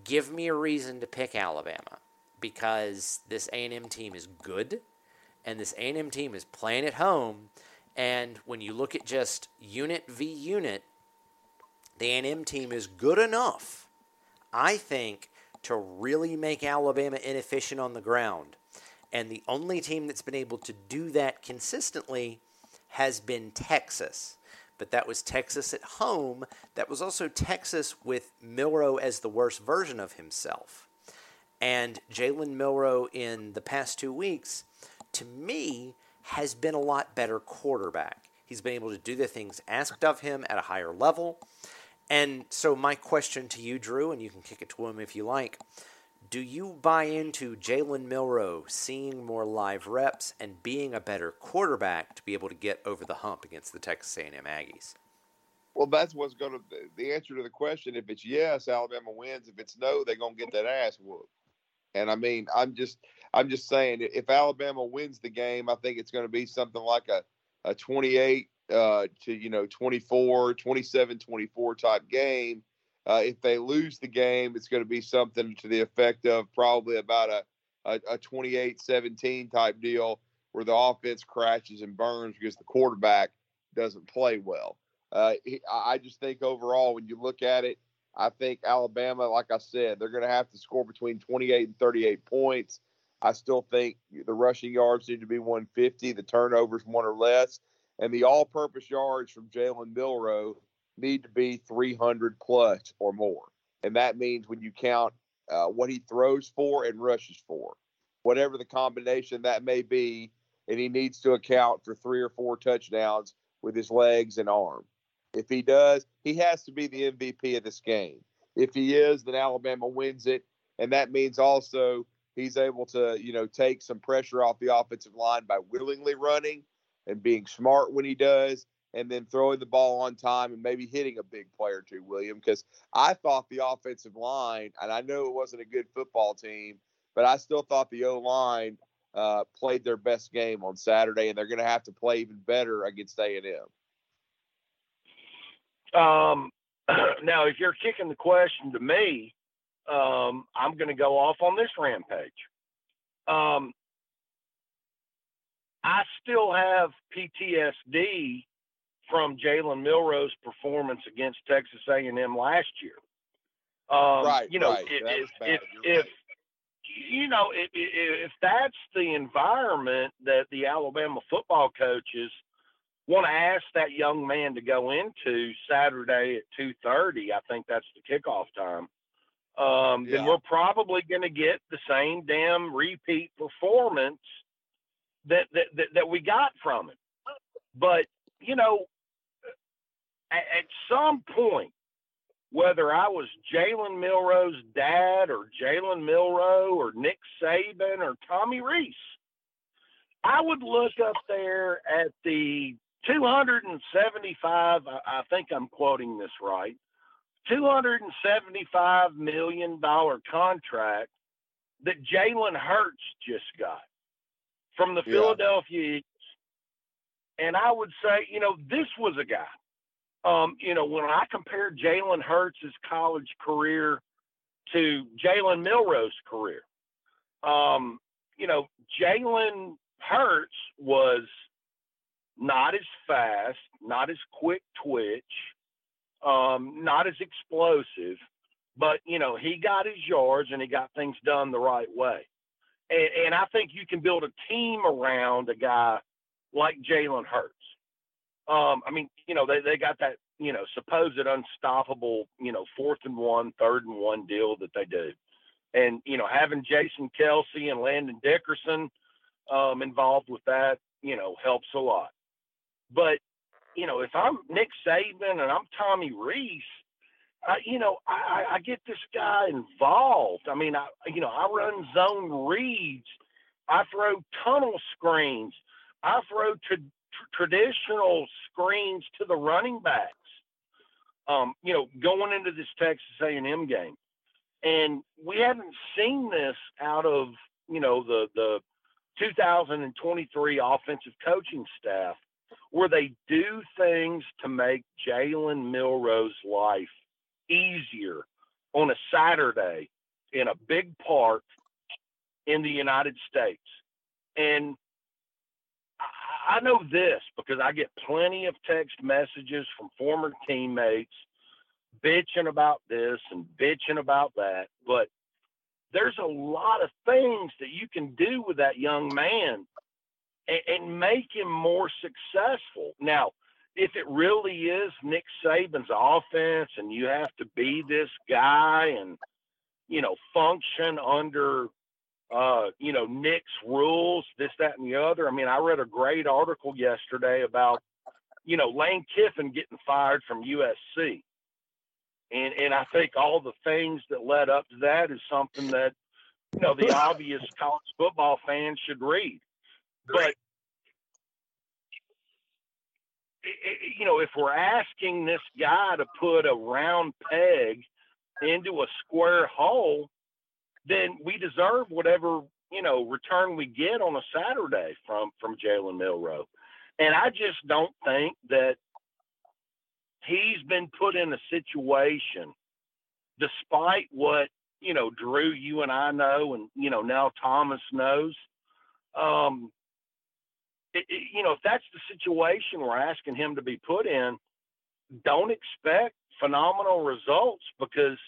Give me a reason to pick Alabama because this A&M team is good, and this A&M team is playing at home. And when you look at just unit v unit, the A&M team is good enough, I think, to really make Alabama inefficient on the ground. And the only team that's been able to do that consistently has been Texas. But that was Texas at home. That was also Texas with Milroe as the worst version of himself. And Jalen Milroe in the past two weeks, to me, has been a lot better quarterback. He's been able to do the things asked of him at a higher level. And so, my question to you, Drew, and you can kick it to him if you like do you buy into Jalen Milroe seeing more live reps and being a better quarterback to be able to get over the hump against the Texas A&M Aggies? Well, that's what's going to the answer to the question. If it's yes, Alabama wins. If it's no, they're going to get that ass whooped. And I mean, I'm just I'm just saying, if Alabama wins the game, I think it's going to be something like a a 28 uh, to you know 24, 27, 24 type game Uh, if they lose the game, it's going to be something to the effect of probably about a, a, a 28-17 type deal where the offense crashes and burns because the quarterback doesn't play well. Uh, I just think overall, when you look at it, I think Alabama, like I said, they're going to have to score between 28 and 38 points. I still think the rushing yards need to be 150, the turnovers one or less, and the all-purpose yards from Jalen Milroe need to be 300 plus or more. And that means when you count uh, what he throws for and rushes for, whatever the combination that may be, and he needs to account for three or four touchdowns with his legs and arm. If he does, he has to be the MVP of this game. If he is, then Alabama wins it, and that means also he's able to, you know, take some pressure off the offensive line by willingly running and being smart when he does, and then throwing the ball on time and maybe hitting a big play or two, William. Because I thought the offensive line, and I know it wasn't a good football team, but I still thought the O line uh, played their best game on Saturday, and they're going to have to play even better against A and M. Um, <clears throat> now, if you're kicking the question to me, um, I'm going to go off on this rampage. Um, I still have PTSD from Jalen Milroe's performance against Texas A&M last year. Um, right. You know, right. if if, if right. you know if, if that's the environment that the Alabama football coaches want to ask that young man to go into Saturday at two thirty, I think that's the kickoff time. Um, yeah. Then we're probably going to get the same damn repeat performance that, that that we got from it. But you know, at, at some point, whether I was Jalen Milroe's dad or Jalen Milroe or Nick Saban or Tommy Rees, I would look up there at the 275. I think I'm quoting this right. 275 million dollar contract that Jalen Hurts just got from the yeah. Philadelphia Eagles. And I would say, you know, this was a guy. Um, you know, when I compared Jalen Hurts' college career to Jalen Milroe's career, um, you know, Jalen Hurts was not as fast, not as quick twitch, um, not as explosive, but you know he got his yards and he got things done the right way. And, and I think you can build a team around a guy like Jalen Hurts. Um, I mean, you know, they, they got that, you know, supposed unstoppable, you know, fourth and one, third and one deal that they do. And, you know, having Jason Kelce and Landon Dickerson um, involved with that, you know, helps a lot. But you know, if I'm Nick Saban and I'm Tommy Rees, I, you know, I, I get this guy involved. I mean, I, you know, I run zone reads. I throw tunnel screens. I throw tra- traditional screens to the running backs. Um, you know, going into this Texas A&M game, and we haven't seen this out of you know the the 2023 offensive coaching staff where they do things to make Jalen Milroe's life easier on a Saturday in a big park in the United States. And I know this because I get plenty of text messages from former teammates bitching about this and bitching about that. But there's a lot of things that you can do with that young man and, make him more successful. Now, if it really is Nick Saban's offense and you have to be this guy and, you know, function under, uh, you know, Nick's rules, this, that, and the other. I mean, I read a great article yesterday about, you know, Lane Kiffin getting fired from USC. And, and I think all the things that led up to that is something that, you know, the <laughs> obvious college football fans should read. But you know, if we're asking this guy to put a round peg into a square hole, then we deserve whatever you know return we get on a Saturday from from Jalen Milroe. And I just don't think that he's been put in a situation despite what you know, Drew, you and I know, and you know now Thomas knows. Um, it, it, you know, if that's the situation we're asking him to be put in, don't expect phenomenal results because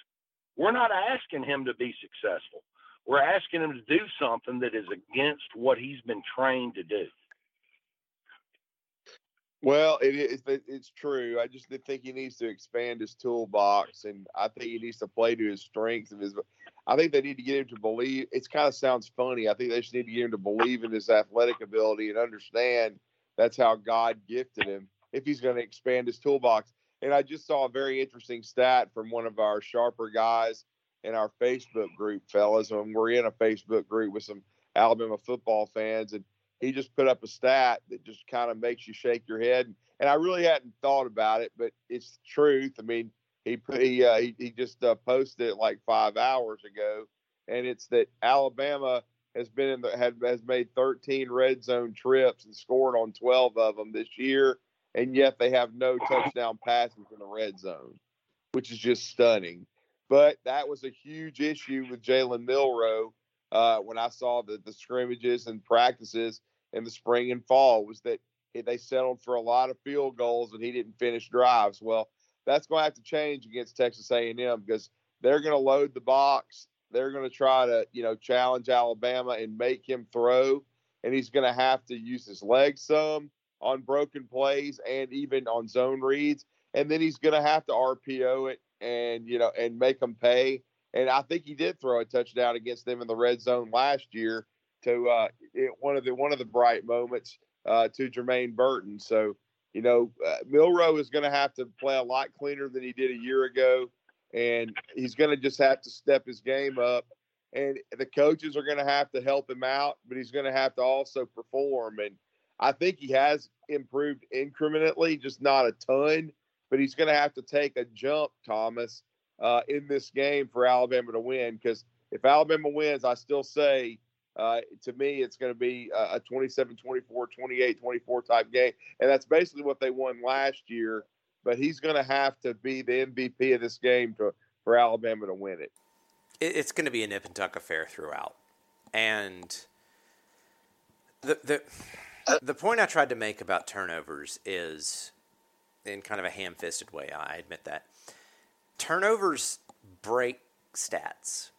we're not asking him to be successful. We're asking him to do something that is against what he's been trained to do. Well, it is. It's true. I just think he needs to expand his toolbox, and I think he needs to play to his strengths and his. I think they need to get him to believe. It kind of sounds funny. I think they just need to get him to believe in his athletic ability and understand that's how God gifted him. If he's going to expand his toolbox, and I just saw a very interesting stat from one of our sharper guys in our Facebook group, fellas. When we're in a Facebook group with some Alabama football fans, and he just put up a stat that just kind of makes you shake your head. And I really hadn't thought about it, but it's the truth. I mean, he he, uh, he, he just uh, posted it like five hours ago, and it's that Alabama has been in the had has made 13 red zone trips and scored on 12 of them this year, and yet they have no touchdown passes in the red zone, which is just stunning. But that was a huge issue with Jalen Milroe uh, when I saw the, the scrimmages and practices in the spring and fall was that they settled for a lot of field goals and he didn't finish drives. Well, that's going to have to change against Texas A&M because they're going to load the box. They're going to try to, you know, challenge Alabama and make him throw, and he's going to have to use his legs some on broken plays and even on zone reads, and then he's going to have to RPO it and you know and make them pay. And I think he did throw a touchdown against them in the red zone last year to uh, it, one of the one of the bright moments uh, to Jermaine Burton. So you know, uh, Milroe is going to have to play a lot cleaner than he did a year ago, and he's going to just have to step his game up. And the coaches are going to have to help him out, but he's going to have to also perform. And I think he has improved incrementally, just not a ton, but he's going to have to take a jump, Thomas, uh, in this game for Alabama to win. Because if Alabama wins, I still say uh, to me it's going to be a 27 24, 28 24 type game. And that's basically what they won last year. But he's going to have to be the MVP of this game to, for Alabama to win it. It's going to be a nip and tuck affair throughout. And the, the, the point I tried to make about turnovers is in kind of a ham fisted way, I admit that turnovers break stats.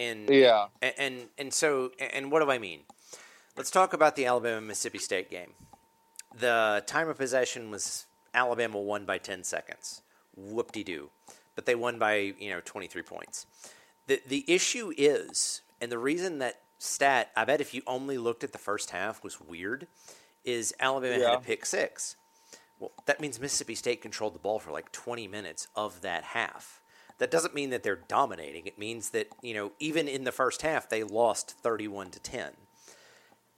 And yeah, and, and and so and what do I mean? Let's talk about the Alabama Mississippi State game. The time of possession was Alabama won by ten seconds. Whoop de doo, but they won by you know twenty three points. The the issue is, and the reason that stat I bet if you only looked at the first half was weird, is Alabama yeah. had a pick six. Well, that means Mississippi State controlled the ball for like 20 minutes of that half. That doesn't mean that they're dominating. It means that, you know, even in the first half, they lost 31 to 10.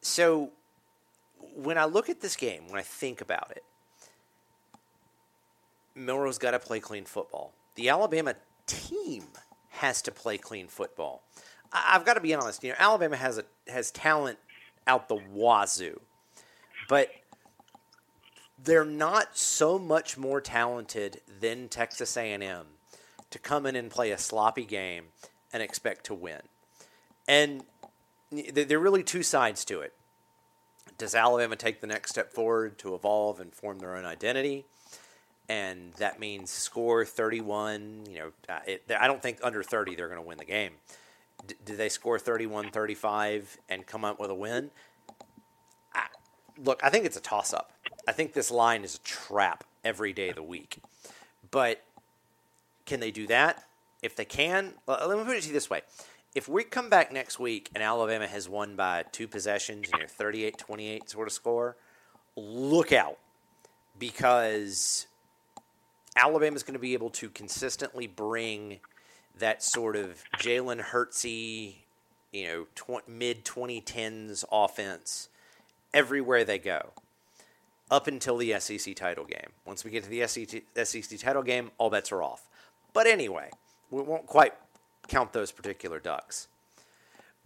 So when I look at this game, when I think about it, Milroe's got to play clean football. The Alabama team has to play clean football. I- have got to be honest. You know, Alabama has a has talent out the wazoo, but they're not so much more talented than Texas A&M to come in and play a sloppy game and expect to win. And there are really two sides to it. Does Alabama take the next step forward to evolve and form their own identity? And that means score 31. You know, uh, it, I don't think under 30 they're going to win the game. D- do they score 31 35 and come up with a win? I, look, I think it's a toss up. I think this line is a trap every day of the week. But can they do that? If they can, let me put it to you this way. If we come back next week and Alabama has won by two possessions, and you know, 38 28 sort of score, look out because Alabama is going to be able to consistently bring that sort of Jalen Hurtsy, you know, tw- mid 2010s offense everywhere they go up until the SEC title game. Once we get to the SEC, SEC title game, all bets are off. But anyway, we won't quite count those particular ducks.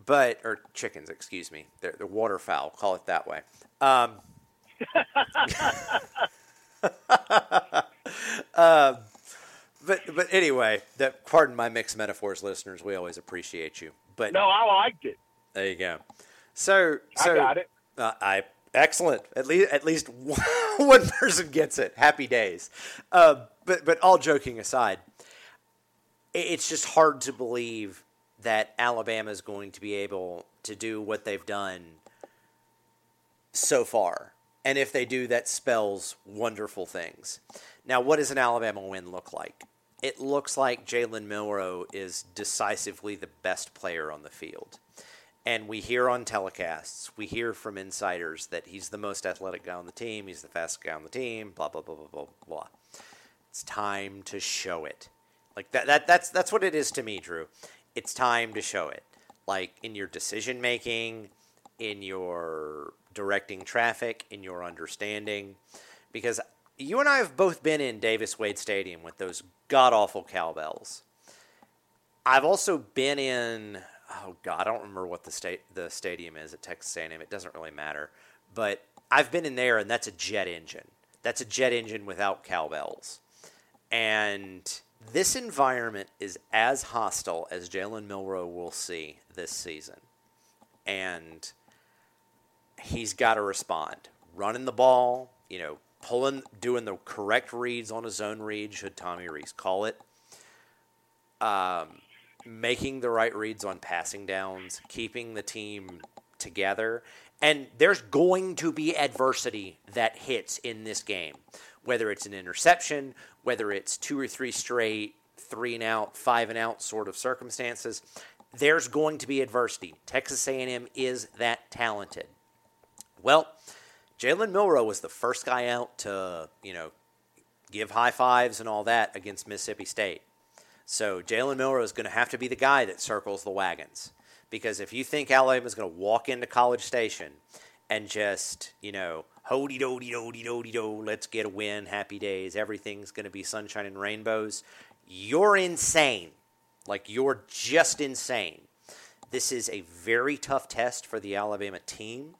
But, or chickens, excuse me. They're, they're waterfowl, call it that way. Um, <laughs> um, but, but anyway, that pardon my mixed metaphors, listeners. We always appreciate you. But no, I liked it. There you go. So, so I got it. Uh, I excellent. At least at least <laughs> one person gets it. Happy days. Uh, but but all joking aside, it's just hard to believe that Alabama is going to be able to do what they've done so far. And if they do, that spells wonderful things. Now, what does an Alabama win look like? It looks like Jalen Milroe is decisively the best player on the field. And we hear on telecasts, we hear from insiders that he's the most athletic guy on the team, he's the fastest guy on the team, blah, blah, blah, blah, blah, blah. It's time to show it. Like that, that that's that's what it is to me, Drew. It's time to show it. Like in your decision making, in your directing traffic, in your understanding. Because you and I have both been in Davis Wade Stadium with those god awful cowbells. I've also been in oh god, I don't remember what the state the stadium is at Texas A&M. It doesn't really matter, but I've been in there, and that's a jet engine. That's a jet engine without cowbells, and this environment is as hostile as Jalen Milroe will see this season, and he's got to respond, running the ball, you know, pulling, doing the correct reads on a zone read, should Tommy Rees call it. Um, making the right reads on passing downs, keeping the team together. And there's going to be adversity that hits in this game, whether it's an interception, whether it's two or three straight three and out, five and out sort of circumstances. There's going to be adversity. Texas A&M is that talented. Well, Jalen Milroe was the first guy out to, you know, give high fives and all that against Mississippi State. So Jalen Milroe is going to have to be the guy that circles the wagons. Because if you think Alabama is going to walk into College Station and just, you know, hody dody dody dody do, let's get a win, happy days, everything's going to be sunshine and rainbows, you're insane. Like, you're just insane. This is a very tough test for the Alabama team.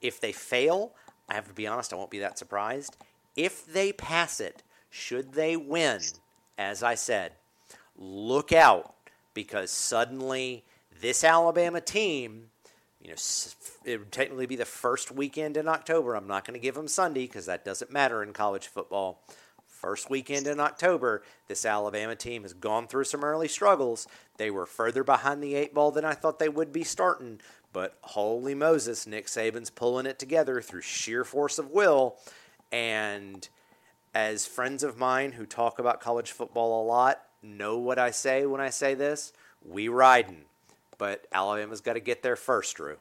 If they fail, I have to be honest, I won't be that surprised. If they pass it, should they win, as I said, look out because suddenly this Alabama team, you know, it would technically be the first weekend in October. I'm not going to give them Sunday because that doesn't matter in college football. First weekend in October, this Alabama team has gone through some early struggles. They were further behind the eight ball than I thought they would be starting, but holy Moses, Nick Saban's pulling it together through sheer force of will. And as friends of mine who talk about college football a lot know what I say when I say this, we riding. But Alabama's got to get there first, Drew.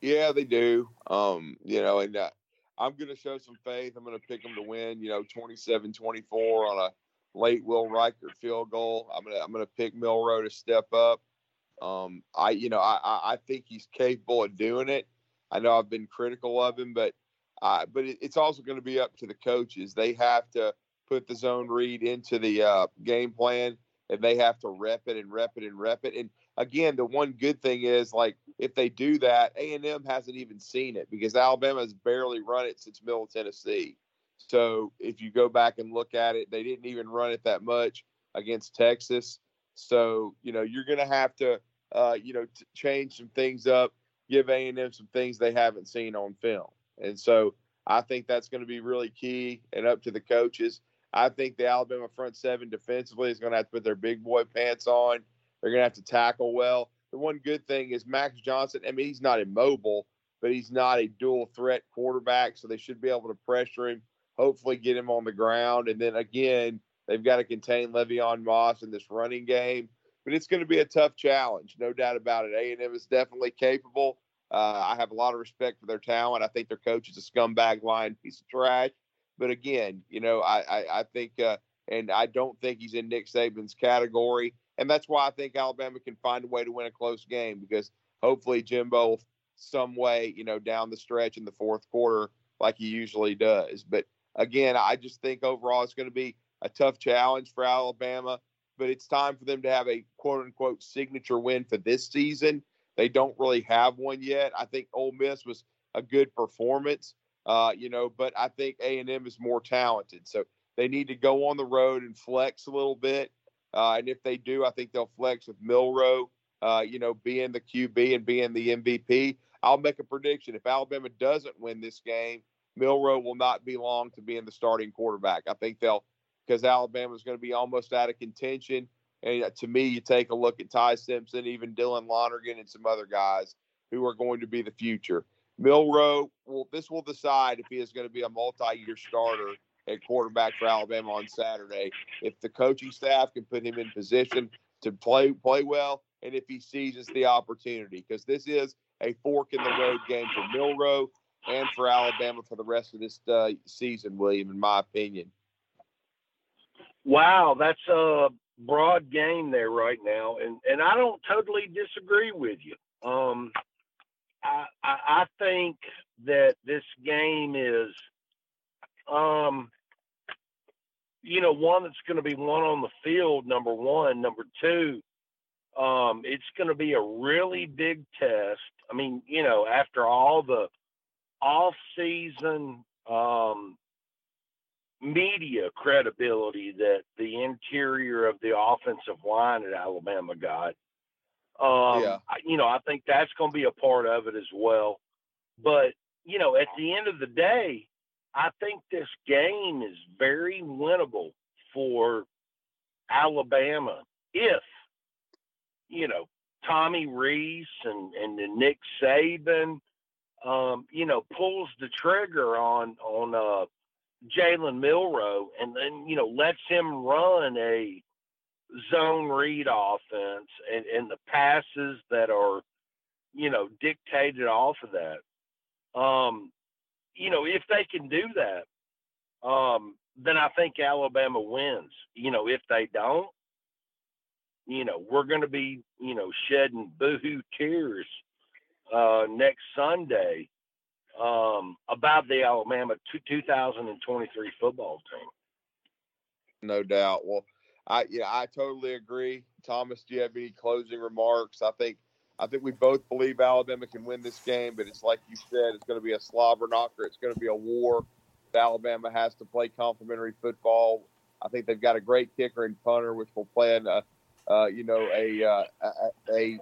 Yeah, they do. Um, you know, and uh, I'm going to show some faith. I'm going to pick them to win, you know, 27 24 on a late Will Reichard field goal. I'm going to, I'm going to pick Milroe to step up. Um, I, you know, I, I think he's capable of doing it. I know I've been critical of him, but, uh, but it, it's also going to be up to the coaches. They have to put the zone read into the uh, game plan, and they have to rep it and rep it and rep it. And again, the one good thing is like if they do that, A and M hasn't even seen it because Alabama has barely run it since Middle Tennessee. So if you go back and look at it, they didn't even run it that much against Texas. So you know you're going to have to uh, you know t- change some things up, give A and M some things they haven't seen on film, and so I think that's going to be really key and up to the coaches. I think the Alabama front seven defensively is going to have to put their big boy pants on. They're going to have to tackle well. The one good thing is Max Johnson. I mean, he's not immobile, but he's not a dual threat quarterback, so they should be able to pressure him. Hopefully, get him on the ground, and then again, they've got to contain Le'Veon Moss in this running game. But it's going to be a tough challenge, no doubt about it. A and M is definitely capable. Uh, I have a lot of respect for their talent. I think their coach is a scumbag lying piece of trash. But again, you know, I I, I think, uh, and I don't think he's in Nick Saban's category, and that's why I think Alabama can find a way to win a close game because hopefully Jimbo some way, you know, down the stretch in the fourth quarter like he usually does. But again, I just think overall it's going to be a tough challenge for Alabama, but it's time for them to have a quote unquote signature win for this season. They don't really have one yet. I think Ole Miss was a good performance, uh, you know, but I think A and M is more talented. So they need to go on the road and flex a little bit. Uh, and if they do, I think they'll flex with Milroe, uh, you know, being the QB and being the MVP. I'll make a prediction. If Alabama doesn't win this game, Milroe will not be long to being the starting quarterback. I think they'll, because Alabama is going to be almost out of contention. And to me, you take a look at Ty Simpson, even Dylan Lonergan, and some other guys who are going to be the future. Milroe, well, this will decide if he is going to be a multi-year starter at quarterback for Alabama on Saturday. If the coaching staff can put him in position to play play well, and if he seizes the opportunity, because this is a fork in the road game for Milroe and for Alabama for the rest of this uh, season, William, in my opinion. Wow, that's a broad game there right now, and and I don't totally disagree with you. Um, I, I, think that this game is, um, you know, one that's going to be one on the field. Number one, number two, um, it's going to be a really big test. I mean, you know, after all the off-season um, media credibility that the interior of the offensive line at Alabama got, um, yeah. you know, I think that's going to be a part of it as well. But, you know, at the end of the day, I think this game is very winnable for Alabama if, you know, Tommy Rees and, and Nick Saban, um, you know, pulls the trigger on on uh, Jalen Milroe and then you know lets him run a zone read offense and, and the passes that are, you know, dictated off of that. Um, you know, if they can do that, um, then I think Alabama wins. You know, if they don't, you know, we're going to be, you know, shedding boohoo tears uh, next Sunday um, about the Alabama 2023 football team. No doubt. Well, I yeah, I totally agree. Thomas, do you have any closing remarks? I think I think we both believe Alabama can win this game, but it's like you said, it's going to be a slobber knocker. It's going to be a war. Alabama has to play complementary football. I think they've got a great kicker and punter, which will play in a, uh, you know, a, uh, a, a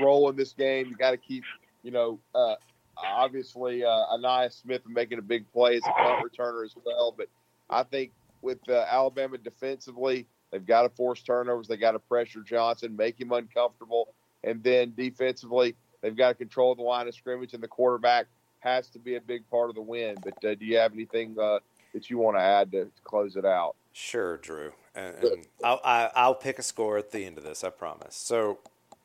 role in this game. You got to keep, you know, uh, obviously uh, Ainias Smith making a big play as a punt returner as well. But I think with uh, Alabama defensively, They've got to force turnovers. They got to pressure Johnson, make him uncomfortable, and then defensively, they've got to control the line of scrimmage, and the quarterback has to be a big part of the win. But uh, do you have anything uh, that you want to add to, to, close it out? Sure, Drew. And, and I'll, I, will i will pick a score at the end of this. I promise. So,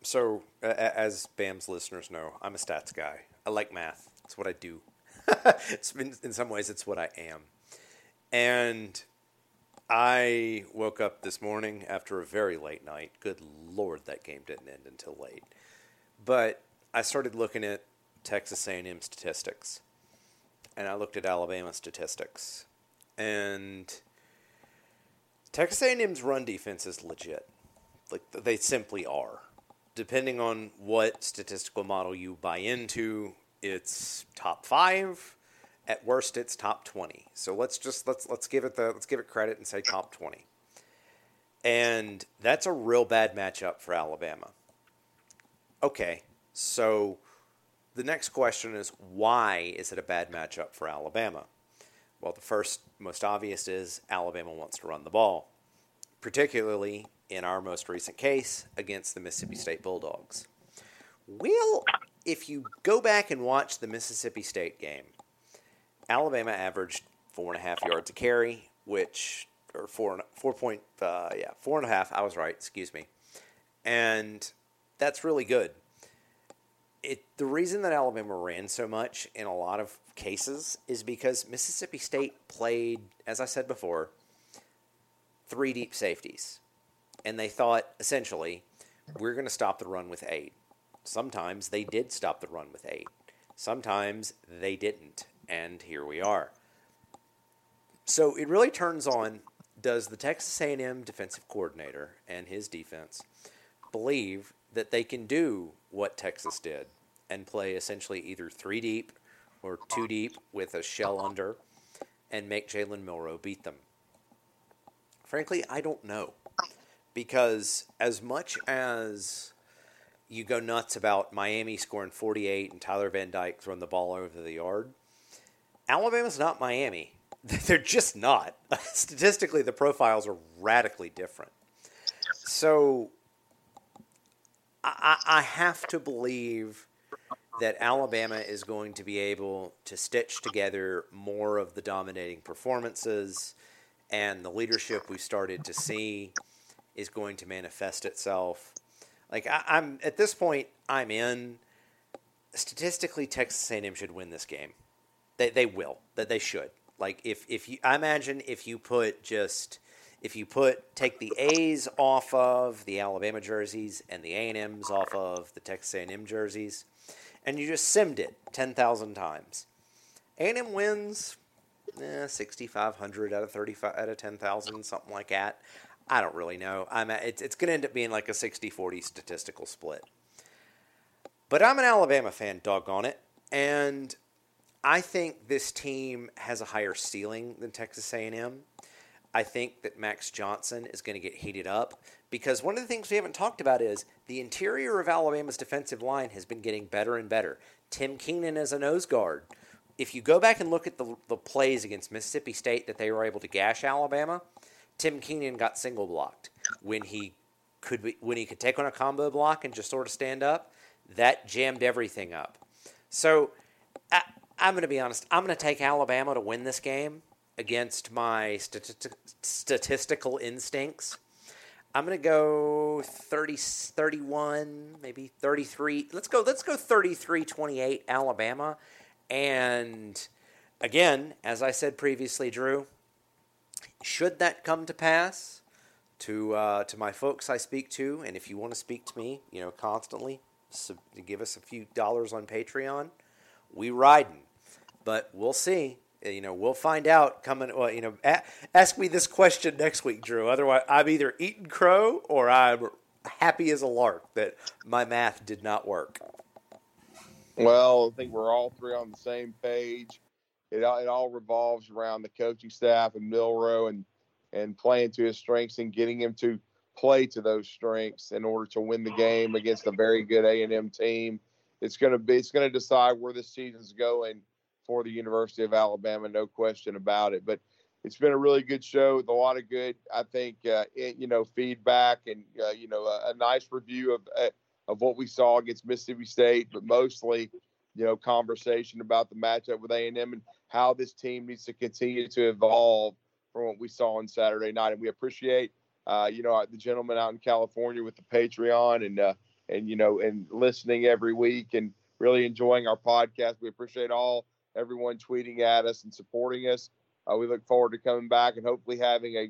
so uh, as BAM's listeners know, I'm a stats guy. I like math. It's what I do. <laughs> in, in some ways, it's what I am. And I woke up this morning after a very late night. Good lord, that game didn't end until late. But I started looking at Texas A&M statistics, and I looked at Alabama statistics, and Texas A&M's run defense is legit. Like they simply are. Depending on what statistical model you buy into, it's top five at worst, it's top 20. So let's just let's let's give it the let's give it credit and say top 20. And that's a real bad matchup for Alabama. Okay, so the next question is why is it a bad matchup for Alabama? Well, the first most obvious is Alabama wants to run the ball, particularly in our most recent case against the Mississippi State Bulldogs. Well, if you go back and watch the Mississippi State game, Alabama averaged four and a half yards a carry, which or four four point uh, yeah four and a half. I was right. Excuse me, and that's really good. It the reason that Alabama ran so much in a lot of cases is because Mississippi State played, as I said before, three deep safeties, and they thought essentially we're going to stop the run with eight. Sometimes they did stop the run with eight. Sometimes they didn't and here we are. So it really turns on does the Texas A&M defensive coordinator and his defense believe that they can do what Texas did and play essentially either three deep or two deep with a shell under and make Jalen Milroe beat them? Frankly, I don't know. Because as much as you go nuts about Miami scoring 48 and Tyler Van Dyke throwing the ball over the yard, Alabama's not Miami. <laughs> They're just not. <laughs> Statistically, the profiles are radically different. So I, I have to believe that Alabama is going to be able to stitch together more of the dominating performances, and the leadership we started to see is going to manifest itself. Like I, I'm at this point, I'm in. Statistically, Texas A&M should win this game. They they will. That they should. Like if if you, I imagine if you put just if you put take the A's off of the Alabama jerseys and the A and M's off of the Texas A and M jerseys, and you just simmed it ten thousand times, A and M wins eh, sixty five hundred out of thirty five out of ten thousand, something like that. I don't really know. I'm at, it's it's going to end up being like a 60-40 statistical split. But I'm an Alabama fan, doggone it, and I think this team has a higher ceiling than Texas A&M. I think that Max Johnson is going to get heated up because one of the things we haven't talked about is the interior of Alabama's defensive line has been getting better and better. Tim Keenan as a nose guard. If you go back and look at the, the plays against Mississippi State that they were able to gash Alabama, Tim Keenan got single blocked when he could be, when he could take on a combo block and just sort of stand up. That jammed everything up. So I, I'm going to be honest. I'm going to take Alabama to win this game against my stati- statistical instincts. I'm going to go 30 31, maybe 33. Let's go let's go 33-28 Alabama. And again, as I said previously, Drew, should that come to pass, to uh, to my folks I speak to, and if you want to speak to me, you know, constantly, to give us a few dollars on Patreon, we riding. But we'll see. Uh, you know, we'll find out coming. Well, you know, a- ask me this question next week, Drew. Otherwise, I'm either eating crow or I'm happy as a lark that my math did not work. Well, I think we're all three on the same page. It all, it all revolves around the coaching staff and Milroe and and playing to his strengths and getting him to play to those strengths in order to win the game against a very good A and M team. It's to be it's to decide where this season's going for the University of Alabama, no question about it. But it's been a really good show with a lot of good, I think, uh, it, you know, feedback and uh, you know a, a nice review of uh, of what we saw against Mississippi State, but mostly, you know, conversation about the matchup with A and M and how this team needs to continue to evolve from what we saw on Saturday night. And we appreciate, uh, you know, the gentleman out in California with the Patreon and uh, and you know and listening every week and really enjoying our podcast. We appreciate all everyone tweeting at us and supporting us. Uh, we look forward to coming back and hopefully having a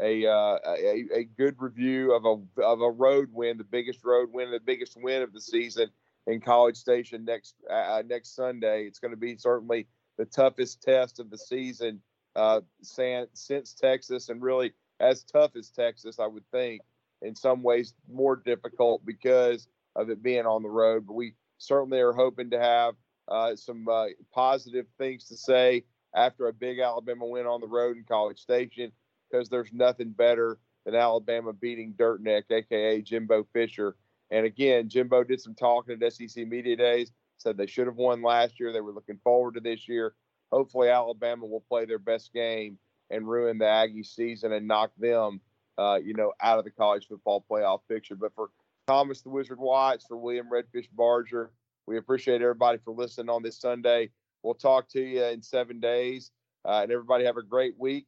a, a, uh, a, a good review of a of a road win, the biggest road win, the biggest win of the season in College Station next uh, next Sunday. It's going to be certainly the toughest test of the season uh, since Texas, and really as tough as Texas, I would think. In some ways, more difficult because of it being on the road. But we certainly are hoping to have uh, some uh, positive things to say after a big Alabama win on the road in College Station, because there's nothing better than Alabama beating Dirtneck, aka Jimbo Fisher. And again, Jimbo did some talking at SEC Media Days, said they should have won last year. They were looking forward to this year. Hopefully, Alabama will play their best game and ruin the Aggie season and knock them, uh, you know, out of the college football playoff picture. But for Thomas the Wizard Watts, for William Redfish Barger, we appreciate everybody for listening on this Sunday. We'll talk to you in seven days. Uh, and everybody have a great week.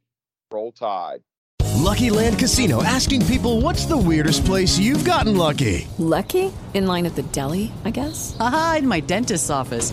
Roll Tide. Lucky Land Casino asking people what's the weirdest place you've gotten lucky? Lucky? In line at the deli, I guess? Aha, in my dentist's office.